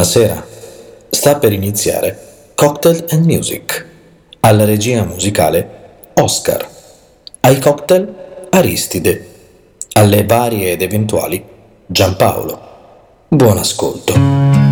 Buonasera. Sta per iniziare Cocktail and Music. Alla regia musicale Oscar. Ai cocktail Aristide. Alle varie ed eventuali Giampaolo. Buon ascolto.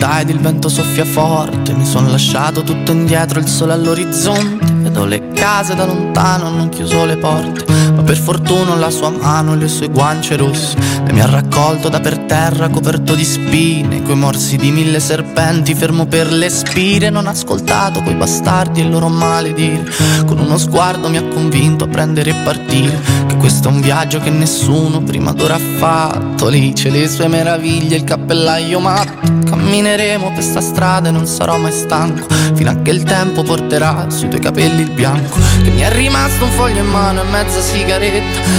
Città ed il vento soffia forte. Mi son lasciato tutto indietro, il sole all'orizzonte. Vedo le case da lontano, hanno chiuso le porte. Per fortuna la sua mano e le sue guance rosse. E mi ha raccolto da per terra, coperto di spine. Coi morsi di mille serpenti, fermo per le spire. Non ho ascoltato quei bastardi e il loro maledire. Con uno sguardo mi ha convinto a prendere e partire. Che questo è un viaggio che nessuno prima d'ora ha fatto. Lì c'è le sue meraviglie, il cappellaio matto Cammineremo per sta strada e non sarò mai stanco Fino a che il tempo porterà sui tuoi capelli il bianco Che mi è rimasto un foglio in mano e mezza sigaretta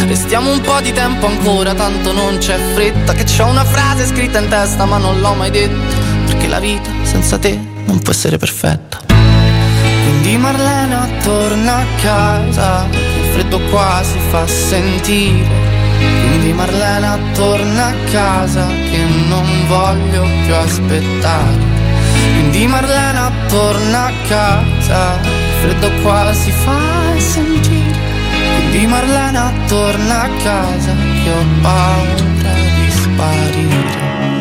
Restiamo un po' di tempo ancora, tanto non c'è fretta. Che c'ho una frase scritta in testa ma non l'ho mai detta. Perché la vita senza te non può essere perfetta. Quindi Marlena torna a casa Il freddo qua si fa sentire. Quindi Marlena torna a casa che non voglio più aspettare. Quindi Marlena torna a casa, il freddo qua si fa sentire. Quindi Marlena torna a casa che ho paura di sparire.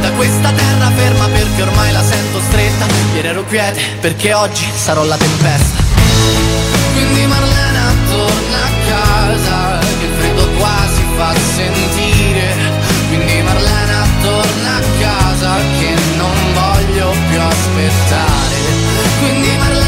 Da questa terra ferma perché ormai la sento stretta. Ieri ero quiete perché oggi sarò la tempesta. Quindi Marlena torna a casa Che il freddo qua si fa sentire. Quindi Marlena torna a casa Che non voglio più aspettare. Quindi Marlena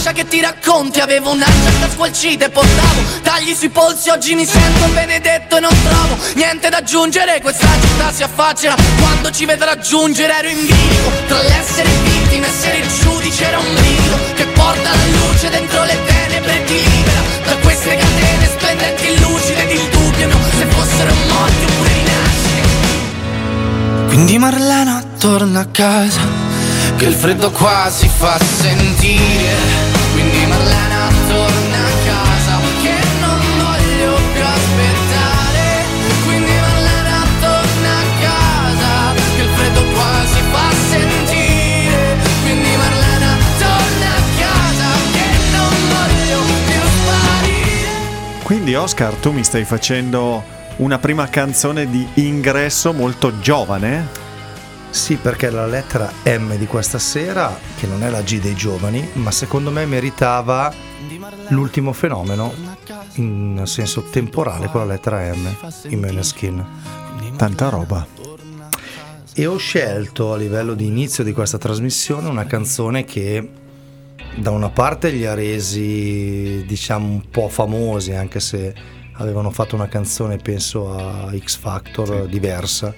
lascia che ti racconti Avevo una giacca squalcita e portavo Tagli sui polsi Oggi mi sento benedetto e non trovo Niente da aggiungere. Questa città si affaccerà Quando ci vedrà giungere ero in bilico Tra l'essere vittima e essere il giudice Era un brivido Che porta la luce dentro le tenebre e ti libera Da queste catene splendenti lucide ed il dubbio no, Se fossero morti oppure rinascite. Quindi Marlena torna a casa, che il freddo qua si fa sentire. Quindi Marlena torna a casa, che non voglio più aspettare. Quindi Marlena torna a casa, che il freddo qua si fa sentire. Quindi Marlena torna a casa, che non voglio più sparire. Quindi Oscar, tu mi stai facendo una prima canzone di ingresso molto giovane? Sì, perché la lettera M di questa sera, che non è la G dei giovani, ma secondo me meritava l'ultimo fenomeno in senso temporale con la lettera M, i Meneskin. Tanta roba. E ho scelto a livello di inizio di questa trasmissione una canzone che da una parte li ha resi diciamo un po' famosi, anche se avevano fatto una canzone penso a X Factor diversa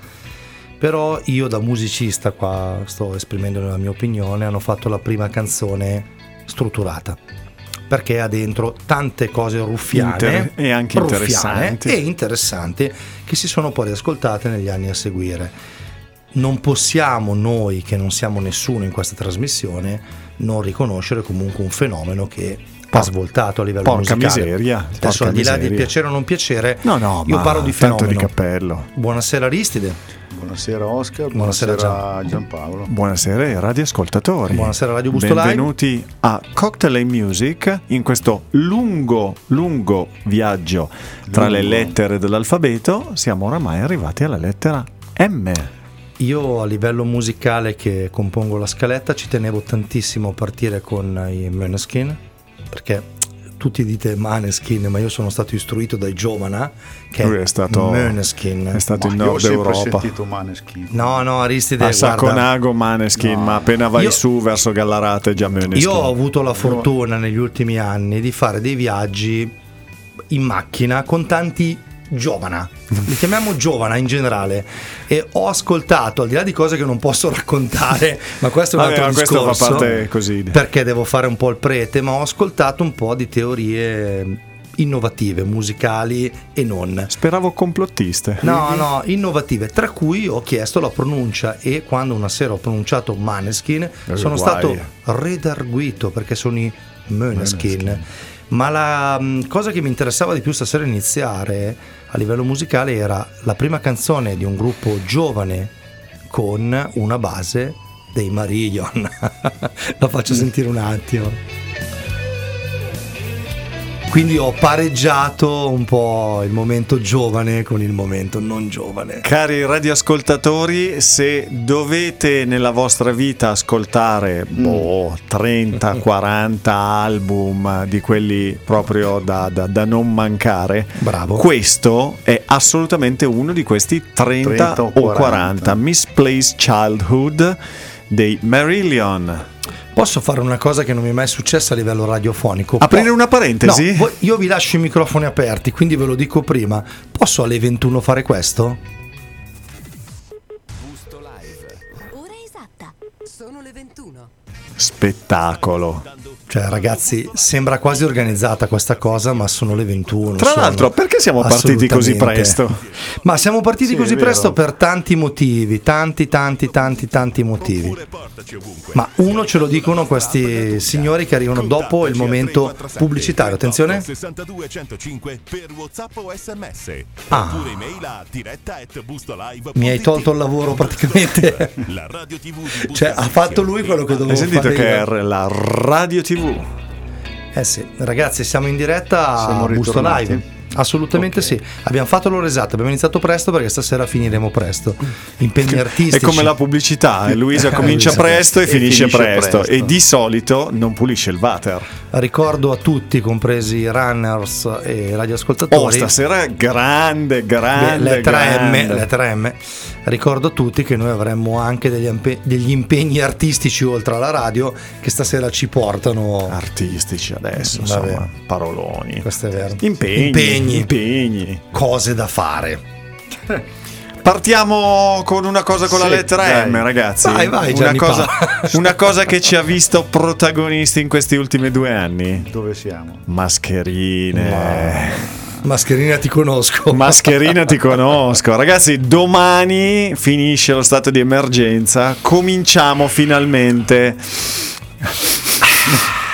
però io da musicista qua sto esprimendo la mia opinione hanno fatto la prima canzone strutturata perché ha dentro tante cose ruffiane Inter- e anche interessanti. e interessanti che si sono poi riascoltate negli anni a seguire non possiamo noi che non siamo nessuno in questa trasmissione non riconoscere comunque un fenomeno che ha svoltato a livello Porca musicale miseria, adesso porca al di là di miseria. piacere o non piacere No, no, io ma parlo di tanto fenomeno di cappello. buonasera Aristide Buonasera Oscar, Buonasera, buonasera, Giampaolo. Buonasera radioascoltatori. Buonasera, Radio Bustolai. Benvenuti a Cocktail and Music in questo lungo, lungo viaggio tra le Lungo. lettere dell'alfabeto. Siamo oramai arrivati alla lettera M. io a livello musicale che compongo la scaletta ci tenevo tantissimo a partire con i Måneskin perché tutti dite Maneskin ma io sono stato istruito dai Giovana che Lui è stato, Måneskin è stato in Ma ho Nord Europa. sentito Maneskin. no no Aristide A Sacconago Maneskin, No. ma appena vai Io- su verso Gallarate è già Måneskin. io ho avuto la fortuna negli ultimi anni di fare dei viaggi in macchina con tanti giovana, li chiamiamo giovana in generale e ho ascoltato al di là di cose che non posso raccontare, ma questo è un Vabbè, altro ma questo fa discorso parte così. perché devo fare un po' il prete, ma ho ascoltato un po' di teorie innovative, musicali e non. Speravo complottiste. No, no, innovative, tra cui ho chiesto la pronuncia e quando una sera ho pronunciato Maneskin sono guai. stato redarguito perché sono i Måneskin. Ma la mh, cosa che mi interessava di più stasera iniziare a livello musicale era la prima canzone di un gruppo giovane con una base dei Marillion. la faccio sentire un attimo. Quindi ho pareggiato un po' il momento giovane con il momento non giovane. Cari radioascoltatori, se dovete nella vostra vita ascoltare boh, 30-40 album di quelli proprio da, da- da non mancare, Bravo. questo è assolutamente uno di questi 30, 30 o o 40. 40. Misplaced Childhood dei Marillion. Posso fare una cosa che non mi è mai successa a livello radiofonico? Aprire una parentesi? No, io vi lascio i microfoni aperti, quindi ve lo dico prima. Posso alle 21 fare questo? Ora esatta. Sono le 21. Spettacolo. Cioè, ragazzi, sembra quasi organizzata questa cosa, ma sono le 21. Tra sono- l'altro, perché siamo partiti così presto? Ma siamo partiti Sì, così presto per tanti motivi, tanti, tanti, tanti, tanti motivi. Ma uno ce lo dicono questi signori che arrivano dopo il momento pubblicitario. Attenzione. 62 105 per WhatsApp o SMS. Ah. Oppure email a diretta at bustolive.it. Mi hai tolto il lavoro praticamente. Cioè, ha fatto lui quello che dovevo Hai sentito fare che è la radio TV? Eh sì, ragazzi, siamo in diretta Siamo a Busto? Live. Assolutamente Ok. sì. Abbiamo fatto l'ora esatta, abbiamo iniziato presto perché stasera finiremo presto. Impegni È artistici. come la pubblicità, eh, Luisa comincia Luisa. presto e, E finisce, finisce presto, presto. e di solito non pulisce il water. Ricordo a tutti, compresi i runners e radioascoltatori. Oh, stasera grande, grande, le 3M, grande. le 3M. Ricordo a tutti che noi avremmo anche degli, ampe- degli impegni artistici oltre alla radio che stasera ci portano. Artistici adesso, Vabbè. insomma, paroloni. Questo è vero. Impegni, Impegni. Impegni. Cose da fare. Partiamo con una cosa con la Sì, lettera dai. M, ragazzi. Vai, vai, una, cosa, una cosa che ci ha visto protagonisti in questi ultimi due anni. Dove siamo? Mascherine. Mascherina ti conosco. Mascherina ti conosco. Ragazzi, domani finisce lo stato di emergenza. Cominciamo finalmente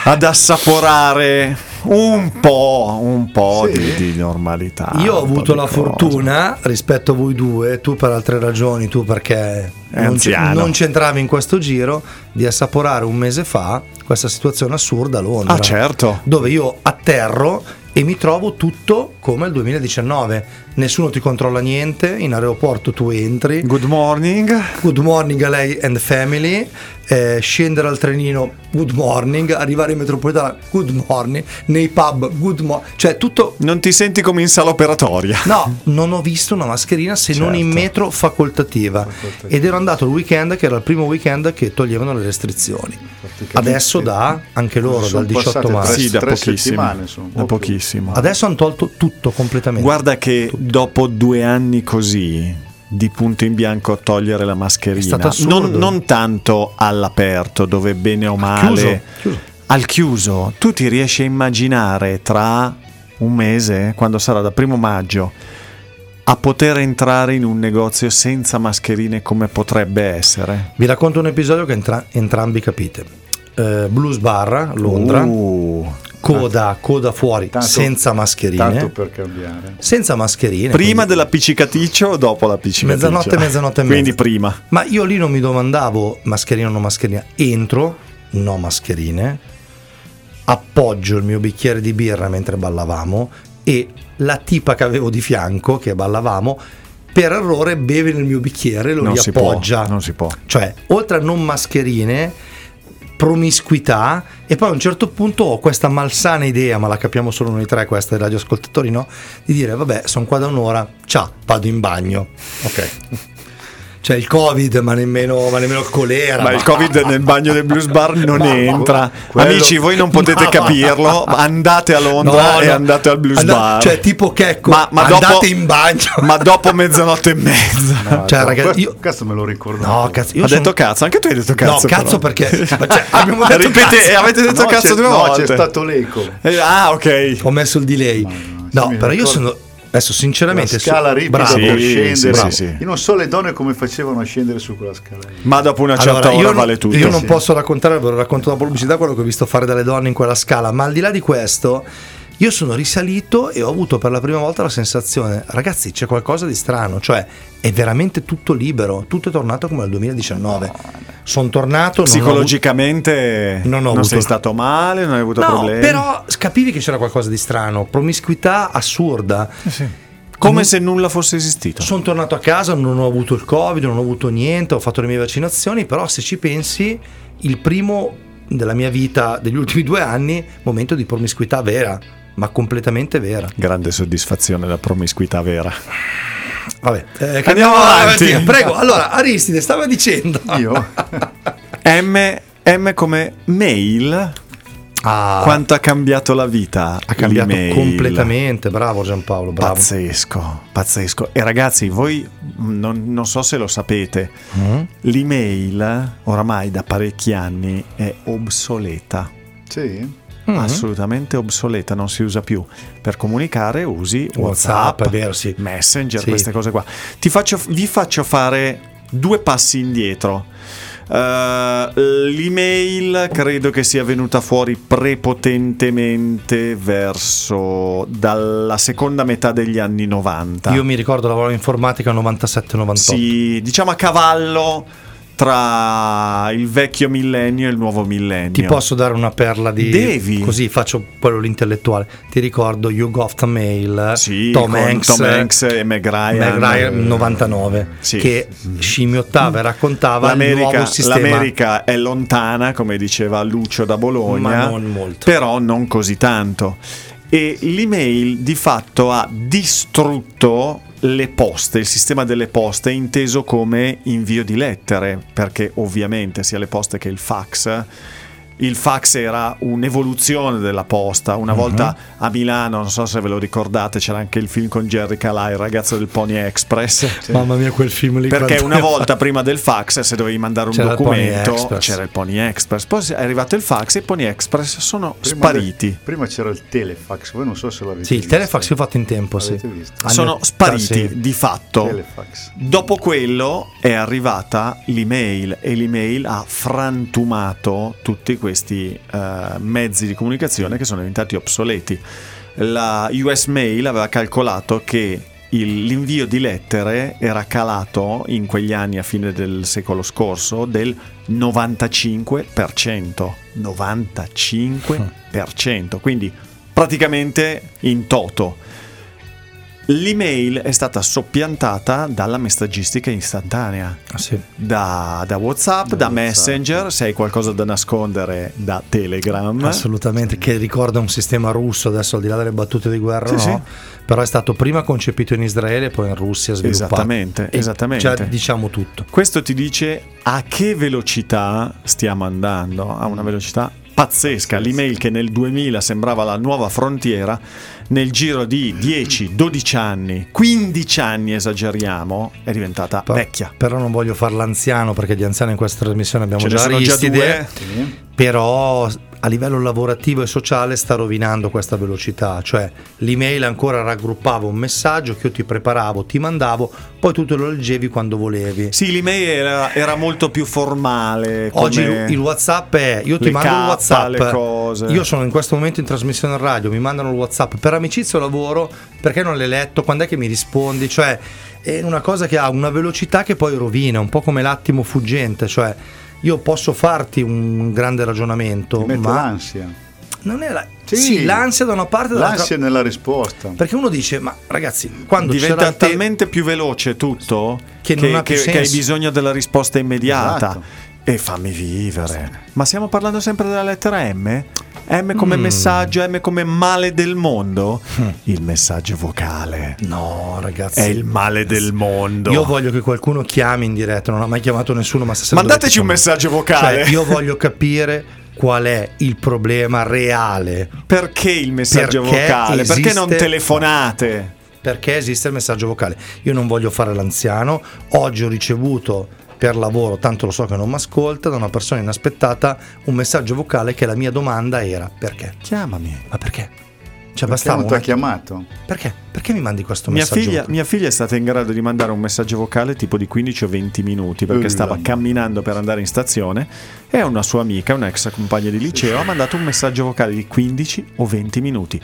ad assaporare un po', un po' Sì. di, di normalità. Io ho avuto la cose. fortuna rispetto a voi due, tu per altre ragioni, tu perché anziano. non c'entravi in questo giro, di assaporare un mese fa questa situazione assurda a Londra. Ah, certo. Dove io atterro e mi trovo tutto come il 2019. Nessuno ti controlla niente, in aeroporto tu entri. Good morning. Good morning a lei and family. eh, scendere al trenino, good morning. Arrivare in metropolitana, good morning. Nei pub, good morning. Cioè, tutto Non ti senti come in sala operatoria. No, non ho visto una mascherina se non in Certo. metro facoltativa. Ed ero andato il weekend che era il primo weekend che toglievano le restrizioni. Adesso da anche loro Sono dal 18 passate marzo. tre- sì, da pochissimo. Da pochissimo. Adesso hanno tolto tutto completamente. Guarda che dopo due anni così di punto in bianco a togliere la mascherina, non, non tanto all'aperto dove bene o male, chiuso, chiuso. al chiuso, tu ti riesci a immaginare tra un mese, quando sarà da primo maggio, a poter entrare in un negozio senza mascherine come potrebbe essere? Vi racconto un episodio che entra- entrambi capite. Eh, Blues Bar, Londra, Uh, coda, coda fuori, Tanto- senza mascherine. Tanto per cambiare. Senza mascherine. prima quindi- dell'appiccicaticcio o dopo l'appiccicaticcio? Mezzanotte, mezzanotte e Quindi mezza. prima. Ma io lì non mi domandavo mascherina o non mascherina. Entro, no mascherine, appoggio il mio bicchiere di birra mentre ballavamo e la tipa che avevo di fianco, che ballavamo, per errore beve nel mio bicchiere e lo non si può, riappoggia. non si può. Cioè, oltre a non mascherine, promiscuità e poi a un certo punto ho questa malsana idea, ma la capiamo solo noi tre, questa dei radioascoltatori, no? Di dire, vabbè, sono qua da un'ora, ciao, vado in bagno. Ok. Cioè il covid, ma nemmeno, ma nemmeno il colera. Ma il Covid nel bagno del Blues Bar non Ma- entra. quello- Amici, voi non potete Ma- capirlo. ma Andate a Londra No, e no. andate al Blues Andà- Bar. Cioè, tipo Checco, ma, ma andate dopo, in bagno. Ma dopo mezzanotte e mezza. Cioè, ragazzi, questo- io- cazzo me lo ricordo. No, cazzo, io ha sono- detto cazzo, anche tu hai detto cazzo. No, cazzo però. perché ma cioè, abbiamo detto Ripete- cazzo. avete detto No, cazzo due no, volte. c'è stato l'eco. Eh, ah, ok. Ho messo il delay. no, No, però io sono adesso La sinceramente scala so- ripida bravo. per Sì, scendere. sì, Bravo. sì. Io non so le donne come facevano a scendere su quella scala. Ma dopo una certa Allora, ora vale tutto. io non sì. posso raccontare, ve lo racconto dopo la pubblicità quello che ho visto fare dalle donne in quella scala, ma al di là di questo, io sono risalito e ho avuto per la prima volta la sensazione, ragazzi, c'è qualcosa di strano, cioè è veramente tutto libero, tutto è tornato come nel 2019. Sono tornato, non ho Psicologicamente Non non, ho avuto- sei stato male, non hai avuto avuto- problemi. No, però capivi che c'era qualcosa di strano, promiscuità assurda. Come Non- se nulla fosse esistito. Sono tornato a casa, non ho avuto il Covid, non ho avuto niente, ho fatto le mie vaccinazioni, però se ci pensi, il primo della mia vita degli ultimi due anni, momento di promiscuità vera, ma completamente vera. Grande soddisfazione la promiscuità vera. Vabbè, eh, Andiamo avanti. Prego, allora Aristide stava dicendo... Io? M, M come mail. Ah, Quanto ha cambiato la vita? ha cambiato l'email. completamente, bravo Giampaolo, bravo. Pazzesco, pazzesco. E ragazzi, voi mh, non, non so se lo sapete, Mm? l'email oramai da parecchi anni è obsoleta. Sì. Mm. Assolutamente obsoleta, non si usa più. Per comunicare usi WhatsApp, WhatsApp, sì. Messenger, Sì. queste cose qua. Ti faccio- vi faccio fare due passi indietro. Eh, l'email credo che sia venuta fuori prepotentemente verso dalla seconda metà degli anni 90. Io mi ricordo lavoravo in informatica 97-98. Sì, diciamo a cavallo tra il vecchio millennio e il nuovo millennio. Ti posso dare una perla di... Devi. Così faccio quello l'intellettuale. Ti ricordo You Got a Mail, Sì, Tom, Hanks, Tom Hanks e Meg Ryan. Meg Ryan 99, Sì. che scimmiottava e raccontava L'America, l'America è lontana, come diceva Lucio da Bologna, Ma non molto. però non così tanto. E l'email di fatto ha distrutto le poste, il sistema delle poste inteso come invio di lettere, perché ovviamente sia le poste che il fax. Il fax era un'evoluzione della posta. Una volta a Milano, non so se ve lo ricordate, c'era anche il film con Jerry Calà, il ragazzo del Pony Express. Mamma mia, quel film lì. Perché una volta prima del fax, se dovevi mandare un C'era il documento, Express. c'era il Pony Express. Poi è arrivato il fax e i Pony Express sono Prima spariti. de- prima c'era il telefax, voi non so se l'avete Sì, il visto. telefax io ho fatto in tempo, sì. Sono 80, spariti sì. di fatto. Telefax. Dopo quello è arrivata l'email e l'email ha frantumato tutti questi eh, mezzi di comunicazione che sono diventati obsoleti. La US Mail aveva calcolato che il- l'invio di lettere era calato in quegli anni a fine del secolo scorso del 95%. 95%, quindi praticamente in toto. L'email è stata soppiantata dalla messaggistica istantanea. Ah, sì. Da, da WhatsApp, da, WhatsApp. Messenger, se hai qualcosa da nascondere, da Telegram. Assolutamente, che ricorda un sistema russo, adesso al di là delle battute di guerra, Sì, no? sì. però è stato prima concepito in Israele e poi in Russia sviluppato. Esattamente, esattamente. Già diciamo tutto. Questo ti dice a che velocità stiamo andando, a una velocità pazzesca. L'email che nel 2000 sembrava la nuova frontiera, nel giro di 10, 12 anni, 15 anni esageriamo, è diventata Pa- vecchia. Però non voglio far l'anziano perché di anziani in questa trasmissione abbiamo Ce già già due. Però a livello lavorativo e sociale sta rovinando questa velocità, cioè l'email ancora raggruppava un messaggio che io ti preparavo, ti mandavo, poi tu te lo leggevi quando volevi. Sì, l'email era, era molto più formale. Oggi il WhatsApp è io ti mando il WhatsApp. Io sono in questo momento in trasmissione radio, mi mandano il WhatsApp per amicizia o lavoro, perché non l'hai letto, quando è che mi rispondi? Cioè, è una cosa che ha una velocità che poi rovina, un po' come l'attimo fuggente, cioè io posso farti un grande ragionamento, Ti ma l'ansia. non è la, Sì. sì, l'ansia da una parte e dall'altra. L'ansia nella risposta. Perché uno dice, ma ragazzi, quando Diventa c'era il te- talmente più veloce tutto Che che, non ha più che- che hai bisogno della risposta immediata. Esatto. E fammi vivere. Ma stiamo parlando sempre della lettera M? M come Mm. messaggio, M come male del mondo? Il messaggio vocale. No, ragazzi. È il male del mondo. Io voglio che qualcuno chiami in diretta, non ha mai chiamato nessuno, ma stasera Mandateci un messaggio vocale. Cioè, io voglio capire qual è il problema reale. Perché il messaggio Perché vocale? Perché non esiste- telefonate? Perché esiste il messaggio vocale. Io non voglio fare l'anziano. Oggi ho ricevuto per lavoro, tanto lo so che non mi ascolta, da una persona inaspettata un messaggio vocale che la mia domanda era perché? Chiamami. Ma perché? Cioè Perché non ti ha chiamato? Perché? Perché mi mandi questo Mia messaggio? figlia, mia figlia è stata in grado di mandare un messaggio vocale tipo di 15 o 20 minuti perché stava camminando per andare in stazione e una sua amica, un'ex compagna di liceo, ha mandato un messaggio vocale di 15 o 20 minuti.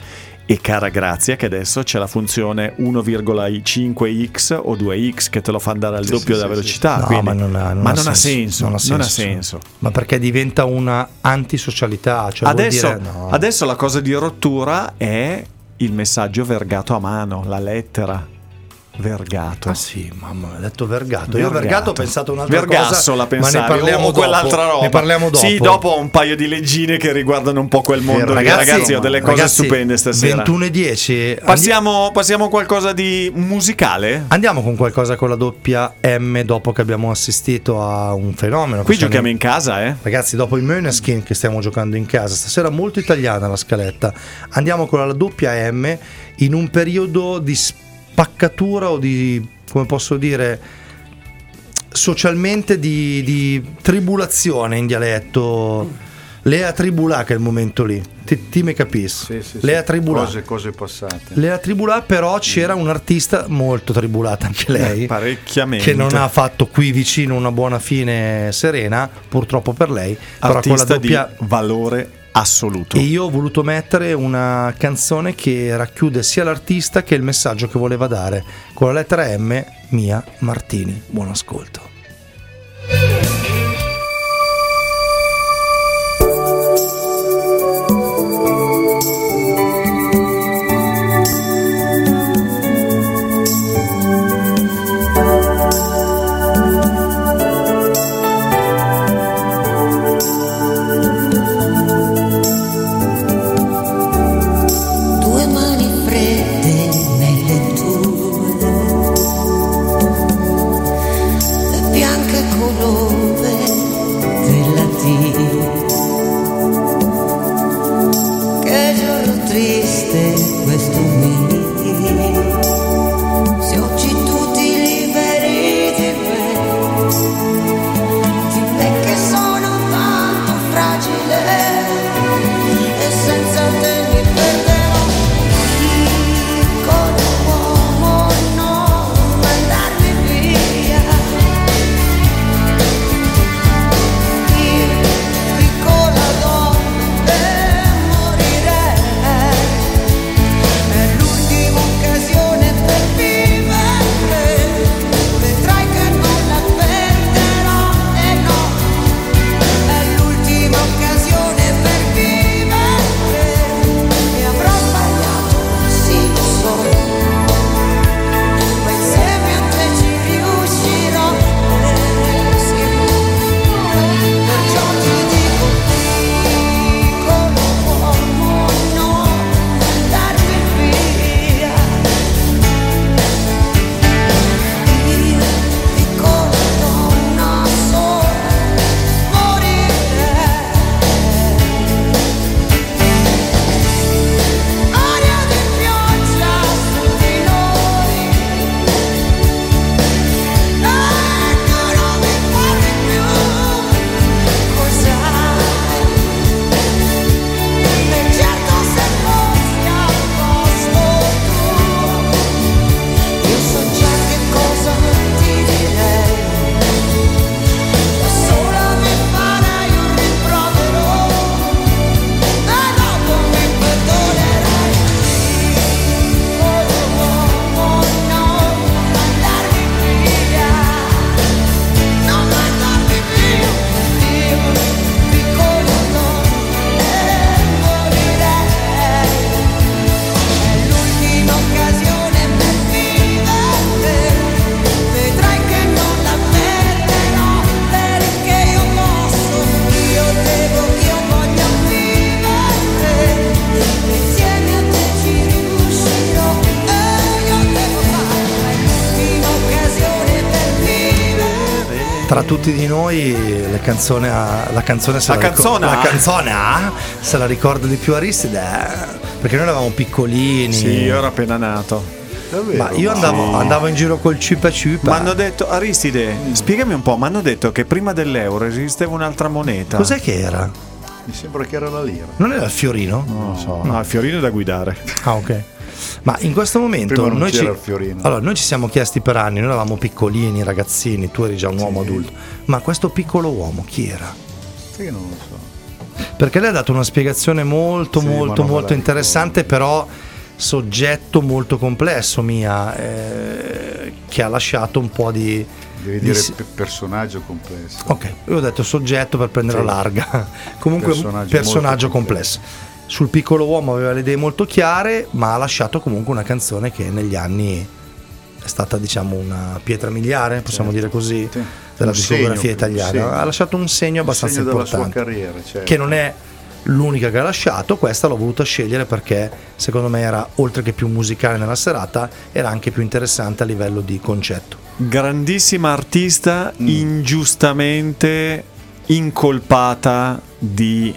E cara Grazia che adesso c'è la funzione 1,5x o 2x che te lo fa andare al Sì, doppio sì, della sì, velocità. No, quindi- ma non ha, non ma ha non ha senso, senso, non ha senso. non ha senso. Ma perché diventa una antisocialità? Cioè vuol Adesso, dire, no. adesso la cosa di rottura è il messaggio vergato a mano, la lettera vergato. Ah sì, mamma, ha detto Vergato. Io Vergato. Vergato ho pensato un'altra Vergasso cosa, la pensavi, ma ne parliamo o dopo. quell'altra roba. Ne parliamo dopo. Sì, dopo ho un paio di leggine che riguardano un po' quel mondo. lì. Ragazzi, Ragazzi, ho delle cose ragazzi, stupende stasera. 21 e 10. Passiamo, passiamo a qualcosa di musicale? Andiamo con qualcosa con la doppia M dopo che abbiamo assistito a un fenomeno. Qui giochiamo i- in casa, eh? Ragazzi, dopo i Måneskin che stiamo giocando in casa, stasera molto italiana la scaletta. Andiamo con la doppia M in un periodo di spaccatura o di, come posso dire, socialmente di, di tribulazione in dialetto. Lea tribulà che è il momento lì. Ti, ti mi capisci? Sì, sì, sì. Lea tribulà. Cose, cose passate. Lea tribulà però c'era un'artista molto tribulata anche lei. Parecchiamente. Che non ha fatto qui vicino una buona fine serena, purtroppo per lei. Però con la Artista doppia. di valore assoluto. E io ho voluto mettere una canzone che racchiude sia l'artista che il messaggio che voleva dare. Con la lettera M, Mia Martini. Buon ascolto. Tutti di noi le canzone a- la canzone se La la, ricor- canzone la canzone se la ricorda di più Aristide eh, perché noi eravamo piccolini Sì, io ero appena nato. Davvero? ma io andavo, Sì. andavo in giro col ciupa ciupa Mi hanno detto, Aristide, spiegami un po', mi hanno detto che prima dell'euro esisteva un'altra moneta. cos'è che era? Mi sembra che era la lira. non era il fiorino? Non lo so. No, il fiorino è da guidare. Ah, ok. Ma in questo momento noi ci, allora, noi ci siamo chiesti per anni, noi eravamo piccolini, ragazzini, tu eri già un uomo adulto, ma questo piccolo uomo chi era? Che non lo so. Perché lei ha dato una spiegazione molto, Sì, molto, molto interessante, però soggetto molto complesso, mia, eh, che ha lasciato un po' di... Devi di dire pe- personaggio complesso. Ok, io ho detto soggetto per prendere Sì. larga. Comunque un Personaggio personaggio molto complesso. Sul piccolo uomo aveva le idee molto chiare, ma ha lasciato comunque una canzone che negli anni è stata, diciamo, una pietra miliare, possiamo dire così, Sì. della Un discografia segno, italiana. un segno. Ha lasciato un segno abbastanza segno della importante sua carriera, certo. che non è l'unica che ha lasciato, questa l'ho voluta scegliere perché secondo me era oltre che più musicale nella serata, era anche più interessante a livello di concetto. Grandissima artista, Mm. ingiustamente incolpata di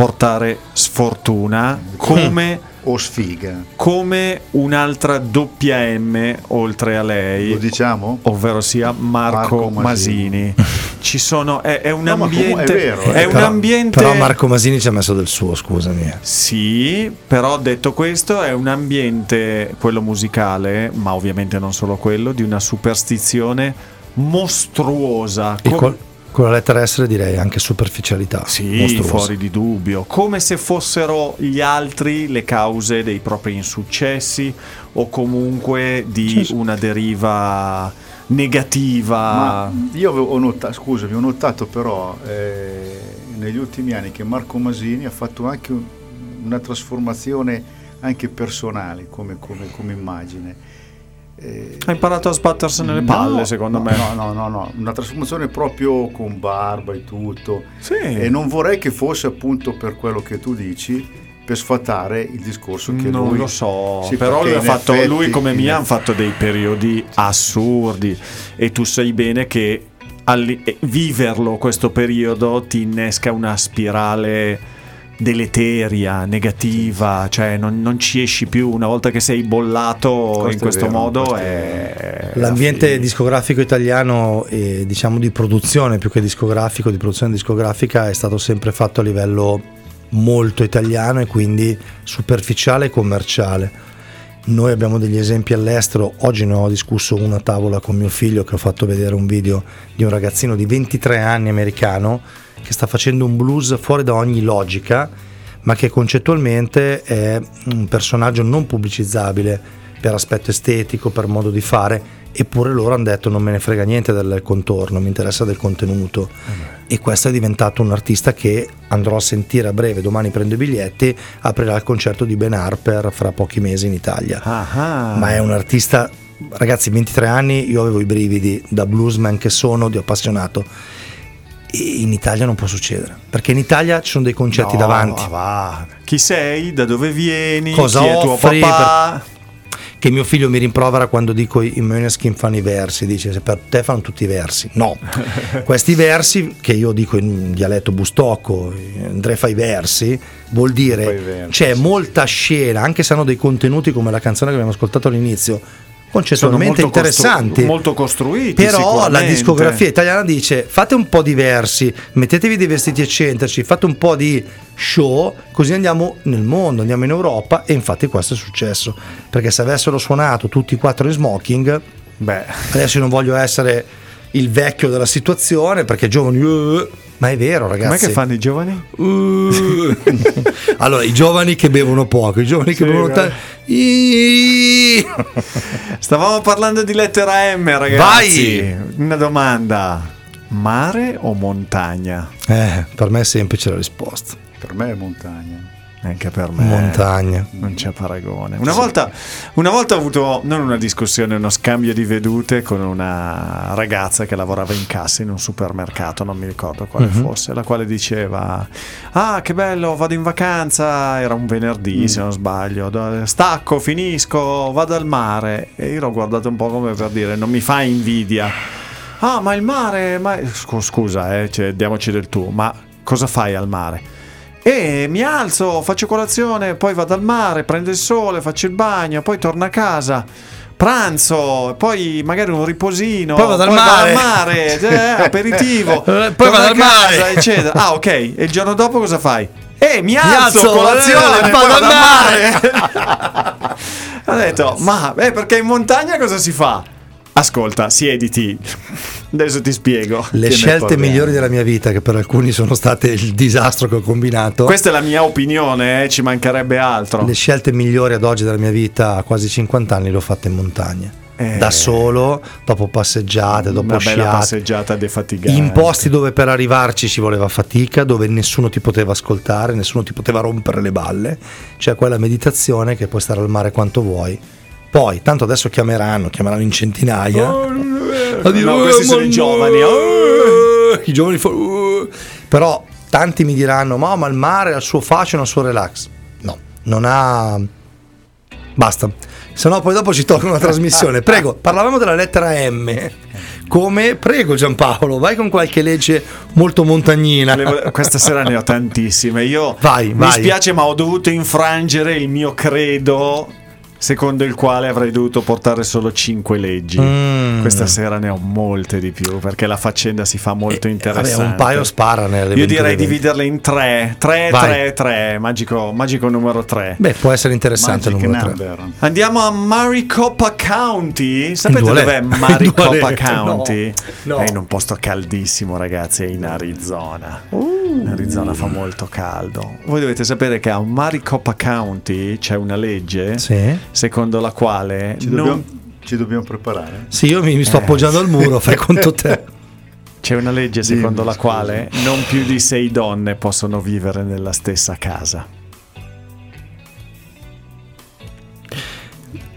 portare sfortuna come, O sfiga. come un'altra doppia M oltre a lei. Lo diciamo? ovvero sia Marco, Marco Masini. Ci sono, è, è un No, ambiente, è vero, eh. è un però, ambiente. però Marco Masini ci ha messo del suo, scusami. Sì, però detto questo è un ambiente, quello musicale, ma ovviamente non solo quello, di una superstizione mostruosa. E col- con la lettera S direi anche superficialità. sì, mostruosa. fuori di dubbio, come se fossero gli altri le cause dei propri insuccessi o comunque di una deriva negativa. Ma io ho notato, scusami, ho notato però eh, negli ultimi anni che Marco Masini ha fatto anche un- una trasformazione anche personale come, come- come immagine. Eh, Ha imparato a sbattersi nelle palle, no, secondo no, me. No, no, no, no, una trasformazione proprio con barba e tutto. Sì. E non vorrei che fosse appunto per quello che tu dici, per sfatare il discorso che non lui... lo so, Sì, però lui, fatto- effetti- lui come Mia hanno fatto dei periodi assurdi e tu sai bene che alli- eh, viverlo questo periodo ti innesca una spirale deleteria, negativa, cioè non, non ci esci più. Una volta che sei bollato Questo in è questo vero, modo questo è L'ambiente la discografico italiano e diciamo di produzione più che discografico, di produzione discografica è stato sempre fatto a livello molto italiano e quindi superficiale e commerciale. Noi abbiamo degli esempi all'estero, oggi ne ho discusso una a tavola con mio figlio che ho fatto vedere un video di un ragazzino di 23 anni americano che sta facendo un blues fuori da ogni logica, ma che concettualmente è un personaggio non pubblicizzabile per aspetto estetico, per modo di fare, eppure loro hanno detto non me ne frega niente del contorno, mi interessa del contenuto. E questo è diventato un artista che andrò a sentire a breve, domani prendo i biglietti, aprirà il concerto di Ben Harper fra pochi mesi in Italia. Ah. Ma è un artista, ragazzi, 23 anni, io avevo i brividi da bluesman che sono, di appassionato. In Italia non può succedere, perché in Italia ci sono dei concetti No, davanti. va. Chi sei? Da dove vieni? Cosa Chi è tuo papà? che mio figlio mi rimprovera quando dico i Måneskin fanno i versi, dice se per te fanno tutti i versi. No, questi versi che io dico in dialetto bustocco, Andrea fa i versi, vuol dire versi, c'è molta scena, anche se hanno dei contenuti come la canzone che abbiamo ascoltato all'inizio, concettualmente molto interessanti. costru- molto costruiti. Però la discografia italiana dice fate un po' diversi, mettetevi dei vestiti eccentrici, fate un po' di show, così andiamo nel mondo, andiamo in Europa e infatti questo è successo. Perché se avessero suonato tutti e quattro in smoking, Beh, adesso io non voglio essere il vecchio della situazione perché giovani... eh, ma è vero ragazzi. che fanno i giovani? Uh. allora, i giovani che bevono poco, i giovani che Sì, bevono guarda. tanto... Stavamo parlando di lettera M, ragazzi. Una domanda: mare o montagna? Eh, per me è semplice la risposta. Per me è montagna. Anche per me. Montagna. Non c'è paragone. Una volta, una volta ho avuto non una discussione, uno scambio di vedute con una ragazza che lavorava in cassa in un supermercato, non mi ricordo quale Mhm. fosse, la quale diceva: Ah, che bello, vado in vacanza. Era un venerdì, se non sbaglio. Stacco, finisco, vado al mare. E io l'ho guardato un po' come per dire: Non mi fa invidia. Ah, ma il mare, ma... Scu- Scusa, eh, cioè, diamoci del tu, ma cosa fai al mare? E mi alzo, faccio colazione, poi vado al mare, prendo il sole, faccio il bagno, poi torno a casa. Pranzo, poi magari un riposino, Poi vado al mare. mare, eh, aperitivo, poi vado al casa, mare. eccetera. Ah, ok. E il giorno dopo cosa fai? Eh, mi alzo, alzo, colazione, eh, poi vado al al mare. Ho detto, ma eh, perché in montagna cosa si fa? Ascolta, siediti. Adesso ti spiego. Le scelte migliori della mia vita, che per alcuni sono state il disastro che ho combinato. Questa è la mia opinione, eh, ci mancherebbe altro. Le scelte migliori ad oggi della mia vita, a quasi 50 anni, le ho fatte in montagna. Eh. Da solo, dopo passeggiate, dopo Una sciate. passeggiata defatigante. In posti dove per arrivarci ci voleva fatica, dove nessuno ti poteva ascoltare, nessuno ti poteva rompere le balle. C'è quella meditazione che puoi stare al mare quanto vuoi. Poi, tanto adesso chiameranno, chiameranno in centinaia. A dire, No, "Oh, questi sono i no". giovani. Eh, I giovani fanno, "Oh". Però tanti mi diranno, ma, ma il mare ha il suo fascino, ha il suo relax. No, non ha... Basta. Se no poi dopo ci tolgono la trasmissione. Prego, parlavamo della lettera M. Come, prego Giampaolo, vai con qualche legge molto montagnina. Questa sera ne ho tantissime. Io Vai, mi vai. spiace, ma ho dovuto infrangere il mio credo. Secondo il quale avrei dovuto portare solo 5 leggi. Mm. Questa sera ne ho molte di più perché la faccenda si fa molto Eh, interessante. Vabbè, un paio spara nelle Io direi 20. dividerle in 3, 3, Vai. 3, 3, magico, numero 3. Beh, può essere interessante il numero 3. number. Andiamo a Maricopa County. Sapete Duale. dov'è Maricopa. County? No, no. È in un posto caldissimo, ragazzi. È in Arizona. Uh. In Arizona fa molto caldo. Voi dovete sapere che a Maricopa County c'è una legge Sì. Secondo la quale Ci non- dobbiamo, ci dobbiamo preparare. Sì, io mi, mi sto Eh. appoggiando al muro, fai conto te. c'è una legge secondo Dimmi, la scusa. quale non più di sei donne possono vivere nella stessa casa.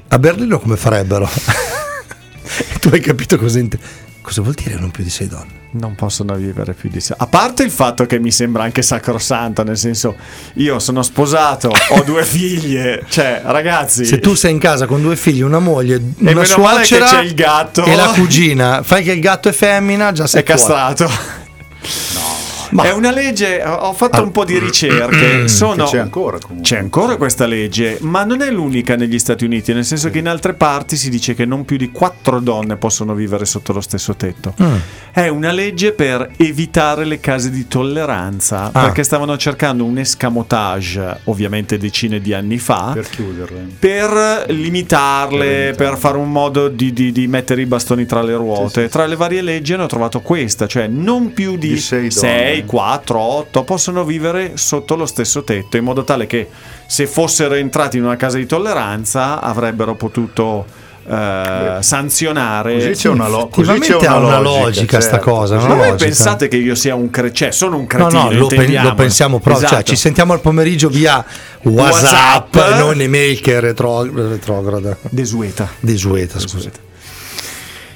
A Berlino come farebbero? tu hai capito cosa, int- cosa vuol dire non più di sei donne? Non possono vivere più di sé. A parte il fatto che mi sembra anche sacrosanto, nel senso, io sono sposato, ho due figlie, cioè, ragazzi. Se tu sei in casa con due figli, una moglie, una che suocera c'è il gatto. e la cugina, fai che il gatto è femmina, già sei è castrato. Ma- È una legge, ho fatto un po' di ricerche. Sono, Che c'è ancora. C'è ancora questa legge, ma non è l'unica negli Stati Uniti, nel senso che in altre parti si dice che non più di quattro donne possono vivere sotto lo stesso tetto. Mm. È una legge per evitare le case di tolleranza, Ah. perché stavano cercando un escamotage, ovviamente decine di anni fa, Per chiuderle. per limitarle, Per per fare un modo di, di- di mettere i bastoni tra le ruote. Sì, sì, Tra le varie leggi hanno trovato questa, cioè non più di Di sei 6, donne. 4, 8 possono vivere sotto lo stesso tetto, in modo tale che se fossero entrati in una casa di tolleranza avrebbero potuto eh, sanzionare. Così c'è una, lo- così c'è una ha una logica, logica sta certo. cosa, no? Ma voi pensate che io sia un cretino? Cioè, sono un No, cretino. no, lo, pen- lo pensiamo proprio. Cioè, Esatto. ci sentiamo al pomeriggio via WhatsApp, WhatsApp. non email che è retro- retrograda. Desueta. Desueta, scusa.